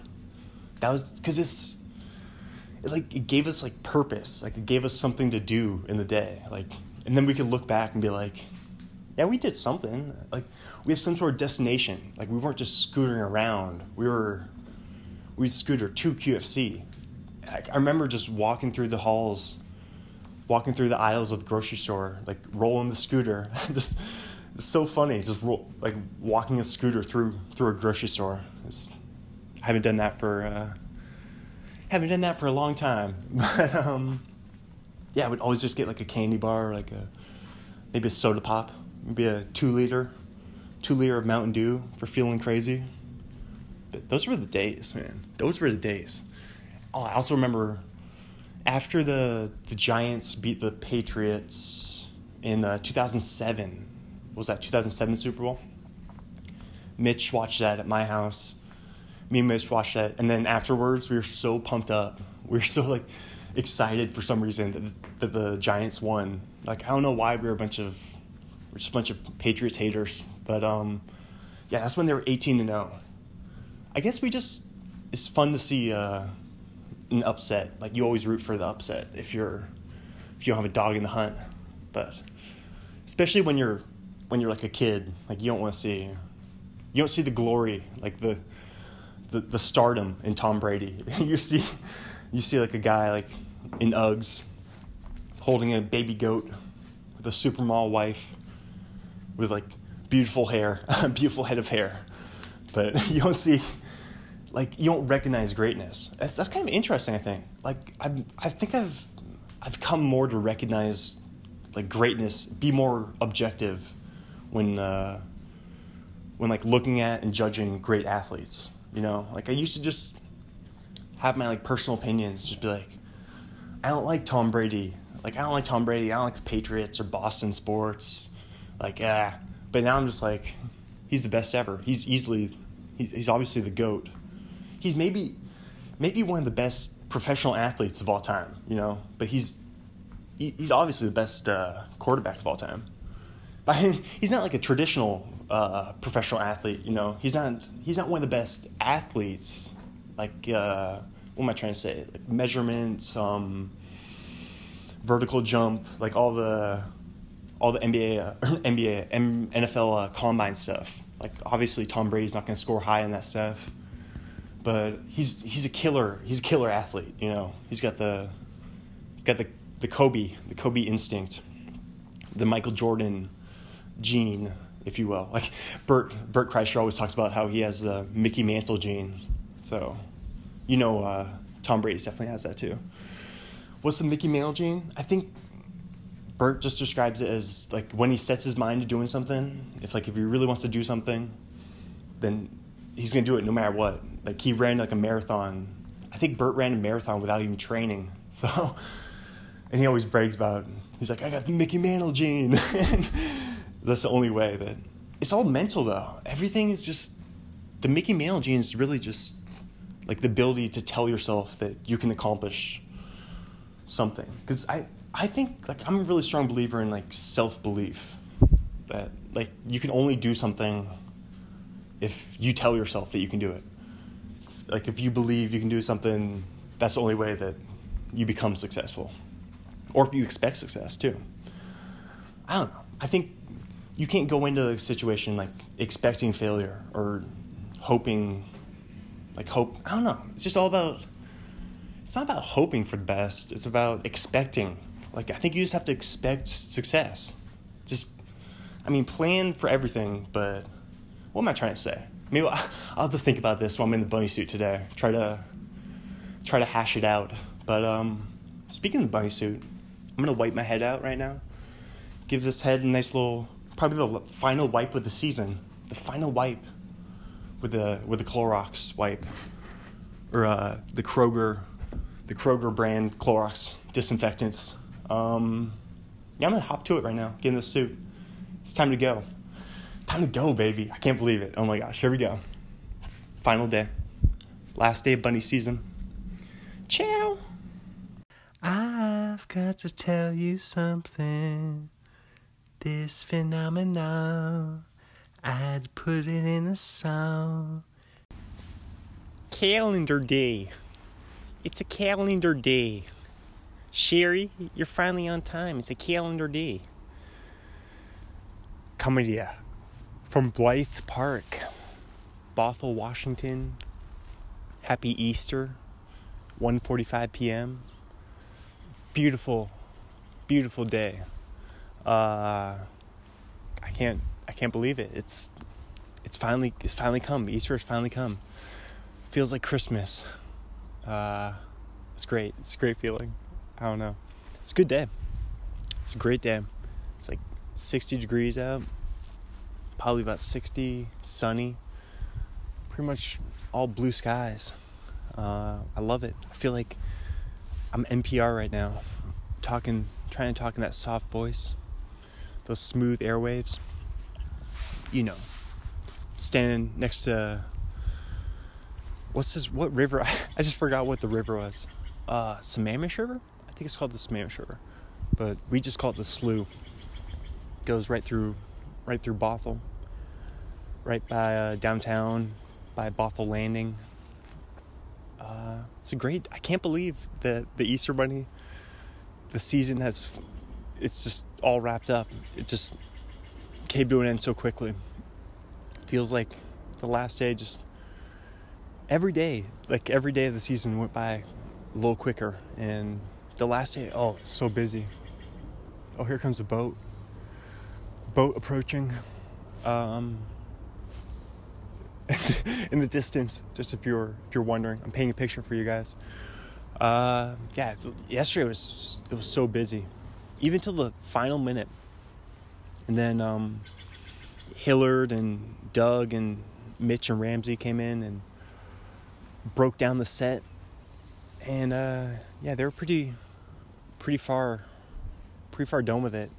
A: That was because it's it like it gave us like purpose like it gave us something to do in the day like and then we could look back and be like yeah, we did something. Like we have some sort of destination. Like we weren't just scootering around. We were we scooter to QFC. I, I remember just walking through the halls, walking through the aisles of the grocery store, like rolling the scooter. just it's so funny. Just roll, like walking a scooter through through a grocery store. It's, I haven't done that for uh, haven't done that for a long time. But um, yeah, I would always just get like a candy bar, or like a maybe a soda pop, maybe a two liter, two liter of Mountain Dew for feeling crazy. But those were the days, man. Those were the days. Oh, I also remember after the the Giants beat the Patriots in uh, 2007. Was that 2007 Super Bowl? Mitch watched that at my house. Me and Mitch watched that, and then afterwards we were so pumped up. We were so like excited for some reason that, that the Giants won. Like I don't know why we were a bunch of we're just a bunch of Patriots haters, but um, yeah, that's when they were 18 to 0. I guess we just it's fun to see uh, an upset. Like you always root for the upset if you're if you don't have a dog in the hunt, but especially when you're when you're like a kid, like you don't want to see you don't see the glory like the the, the stardom in Tom Brady. you see you see like a guy like in Uggs holding a baby goat with a supermodel wife with like beautiful hair, beautiful head of hair. But you don't see like you don't recognize greatness. That's that's kind of interesting. I think. Like I I think I've I've come more to recognize like greatness, be more objective when uh, when like looking at and judging great athletes. You know, like I used to just have my like personal opinions, just be like, I don't like Tom Brady. Like I don't like Tom Brady. I don't like the Patriots or Boston sports. Like ah, but now I'm just like, he's the best ever. He's easily, he's he's obviously the goat he's maybe maybe one of the best professional athletes of all time, you know, but he's he, he's obviously the best uh, quarterback of all time. But he's not like a traditional uh, professional athlete, you know. He's not he's not one of the best athletes. Like uh, what am I trying to say? Like measurements, um, vertical jump, like all the all the NBA, uh, NBA, NFL uh, combine stuff. Like obviously Tom Brady's not going to score high in that stuff but he's he's a killer. He's a killer athlete. You know, he's got the he's got the the Kobe the Kobe instinct, the Michael Jordan gene, if you will. Like Bert Bert Kreischer always talks about how he has the Mickey Mantle gene. So, you know, uh, Tom Brady definitely has that too. What's the Mickey Mantle gene? I think Bert just describes it as like when he sets his mind to doing something. If like if he really wants to do something, then he's gonna do it no matter what. Like he ran like a marathon. I think Bert ran a marathon without even training. So, and he always brags about. He's like, I got the Mickey Mantle gene. that's the only way that it's all mental though. Everything is just the Mickey Mantle gene is really just like the ability to tell yourself that you can accomplish something. Because I I think like I'm a really strong believer in like self belief that like you can only do something if you tell yourself that you can do it. Like if you believe you can do something, that's the only way that you become successful. Or if you expect success too. I don't know. I think you can't go into a situation like expecting failure or hoping like hope I don't know. It's just all about it's not about hoping for the best. It's about expecting. Like I think you just have to expect success. Just I mean plan for everything, but what am I trying to say? Maybe I'll have to think about this while I'm in the bunny suit today. Try to try to hash it out. But um, speaking of the bunny suit, I'm gonna wipe my head out right now. Give this head a nice little, probably the final wipe of the season. The final wipe with the with the Clorox wipe, or uh, the Kroger, the Kroger brand Clorox disinfectants. Um, yeah, I'm gonna hop to it right now. Get in the suit. It's time to go. Time to go, baby. I can't believe it. Oh my gosh, here we go. Final day. Last day of bunny season. Ciao. I've got to tell you something. This phenomenon. I'd put it in a song. Calendar day. It's a calendar day. Sherry, you're finally on time. It's a calendar day. coming to you from Blyth Park, Bothell, Washington. Happy Easter, 1:45 p.m. Beautiful, beautiful day. Uh, I can't, I can't believe it. It's, it's finally, it's finally come. Easter has finally come. Feels like Christmas. Uh, it's great. It's a great feeling. I don't know. It's a good day. It's a great day. It's like 60 degrees out, probably about 60, sunny, pretty much all blue skies. Uh, I love it. I feel like I'm NPR right now, talking, trying to talk in that soft voice, those smooth airwaves. You know, standing next to what's this? What river? I just forgot what the river was. Uh, Sammamish River. I think it's called the Sammamish River, but we just call it the Slough goes right through, right through Bothell, right by uh, downtown, by Bothell Landing. Uh, it's a great. I can't believe that the Easter Bunny, the season has, it's just all wrapped up. It just came to an end so quickly. Feels like the last day just every day, like every day of the season went by a little quicker, and the last day, oh, so busy. Oh, here comes a boat boat approaching um, in the distance. Just if you're if you're wondering, I'm painting a picture for you guys. Uh, yeah, yesterday was it was so busy, even till the final minute, and then um, Hillard and Doug and Mitch and Ramsey came in and broke down the set, and uh, yeah, they were pretty pretty far pretty far done with it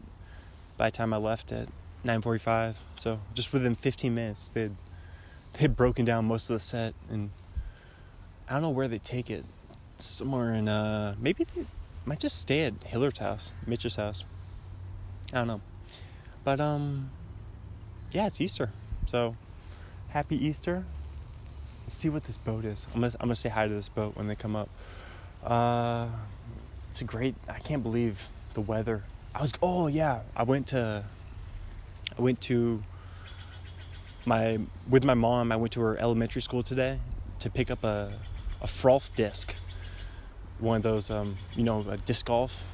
A: by the time I left at 9:45. So just within 15 minutes, they'd they'd broken down most of the set, and I don't know where they take it. Somewhere in uh maybe they might just stay at Hillard's house, Mitch's house. I don't know, but um, yeah, it's Easter, so happy Easter. Let's see what this boat is. I'm gonna I'm gonna say hi to this boat when they come up. Uh, it's a great. I can't believe the weather I was oh yeah, I went to I went to my with my mom, I went to her elementary school today to pick up a a Frolf disc. One of those um, you know, disc golf.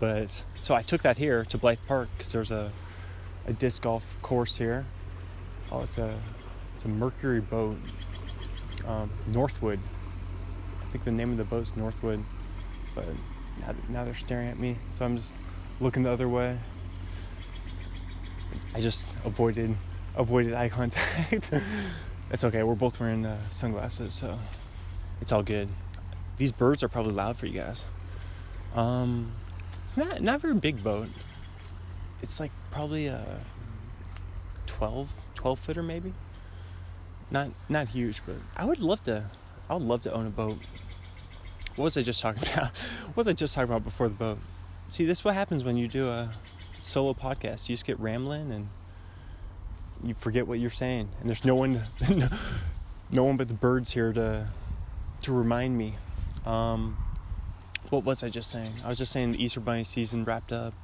A: But so I took that here to Blyth Park cuz there's a a disc golf course here. Oh, it's a it's a Mercury boat. Um, Northwood. I think the name of the boat's Northwood. But now, now they're staring at me, so I'm just looking the other way. I just avoided avoided eye contact. it's okay. We're both wearing uh, sunglasses, so it's all good. These birds are probably loud for you guys. Um, it's not not very big boat. It's like probably a 12, 12 footer maybe. Not not huge, but I would love to. I would love to own a boat. What was I just talking about? what was I just talking about before the boat? see, this is what happens when you do a solo podcast. You just get rambling and you forget what you're saying, and there's no one, no one but the birds here to to remind me. Um, what was I just saying? I was just saying the Easter Bunny season wrapped up.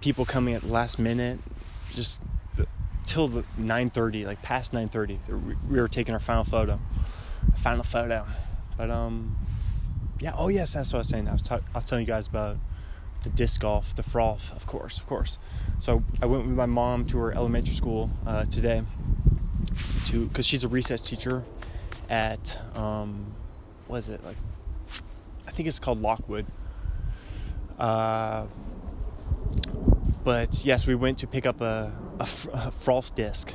A: People coming at the last minute, just till the 9:30, like past 9:30. We were taking our final photo, final photo. But um, yeah. Oh yes, that's what I was saying. I was, I was telling you guys about the disc golf, the frolf, of course, of course. So I went with my mom to her elementary school uh, today to because she's a recess teacher at um, what is it like? I think it's called Lockwood. Uh, but yes, we went to pick up a, frolf disc,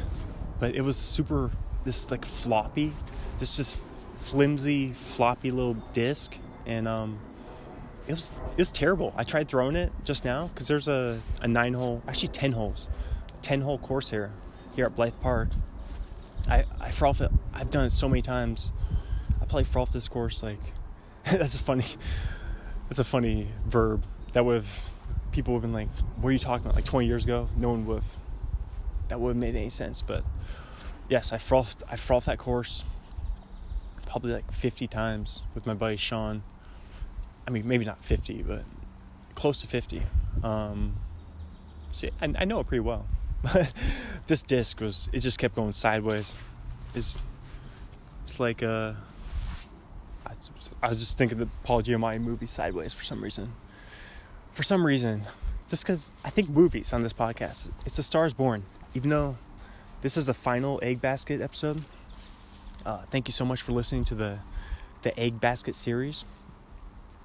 A: but it was super this like floppy, this just flimsy floppy little disc, and um, it was it was terrible. I tried throwing it just now because there's a, a nine hole, actually ten holes, ten hole course here here at Blyth Park. I I frolf it. I've done it so many times. I play frolf this course like that's a funny that's a funny verb that would have people would have been like, "What are you talking about?" Like 20 years ago, no one would have that would have made any sense. But yes, I frolfed I frolfed that course probably like 50 times with my buddy Sean I mean, maybe not 50, but close to 50. Um, see, I, I know it pretty well. But this disc was it just kept going sideways. It's it's like uh I, was just thinking the Paul Giamatti movie Sideways for some reason. For some reason, just because I think movies on this podcast. It's a Stars Born, even though this is the final Egg Basket episode. Uh, thank you so much for listening to the the Egg Basket series.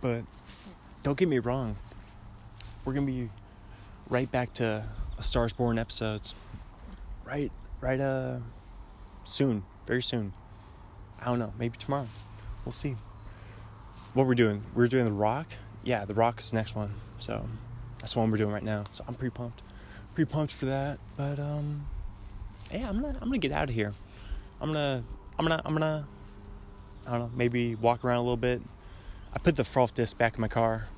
A: But don't get me wrong, we're gonna be right back to a Stars Born episodes. Right, right. Uh, soon, very soon. I don't know, maybe tomorrow. We'll see. What we're doing? We're doing the Rock. Yeah, the Rock is the next one. So that's the one we're doing right now. So I'm pretty pumped. Pretty pumped for that. But um, yeah, I'm gonna I'm gonna get out of here. I'm gonna I'm gonna I'm gonna I don't know maybe walk around a little bit. I put the Frolf disc back in my car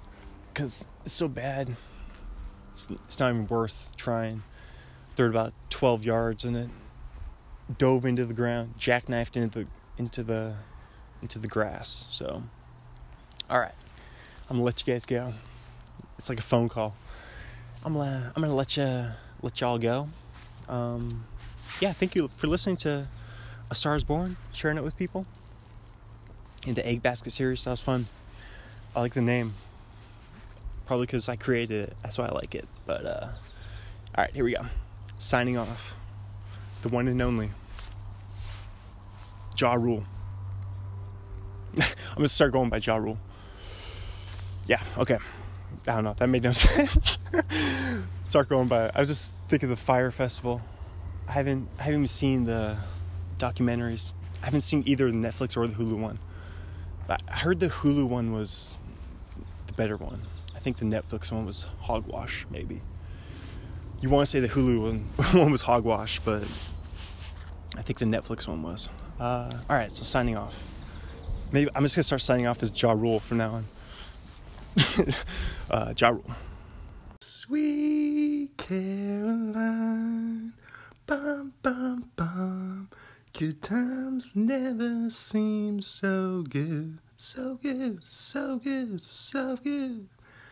A: because it's so bad. It's, it's not even worth trying. Threw about 12 yards and it dove into the ground, jackknifed into the into the into the grass. So, all right, I'm gonna let you guys go. It's like a phone call. I'm gonna I'm gonna let you let y'all go. Um, yeah, thank you for listening to A Star Is Born, sharing it with people. In the Egg Basket series, that was fun. I like the name. Probably because I created it. That's why I like it. But uh, all right, here we go. Signing off. The one and only. Ja Rule. I'm gonna start going by Ja Rule. Yeah, okay. I don't know. That made no sense. start going by. I was just thinking of the Fyre Festival. I haven't I haven't seen the documentaries. I haven't seen either the Netflix or the Hulu one. I heard the Hulu one was the better one. I think the Netflix one was hogwash, maybe. You want to say the Hulu one, one was hogwash, but I think the Netflix one was. Uh, all right, so signing off. Maybe I'm just gonna start signing off as Ja Rule from now on. uh, ja Rule. Sweet Caroline, bum bum bum. Good times never seem so good, so good, so good, so good.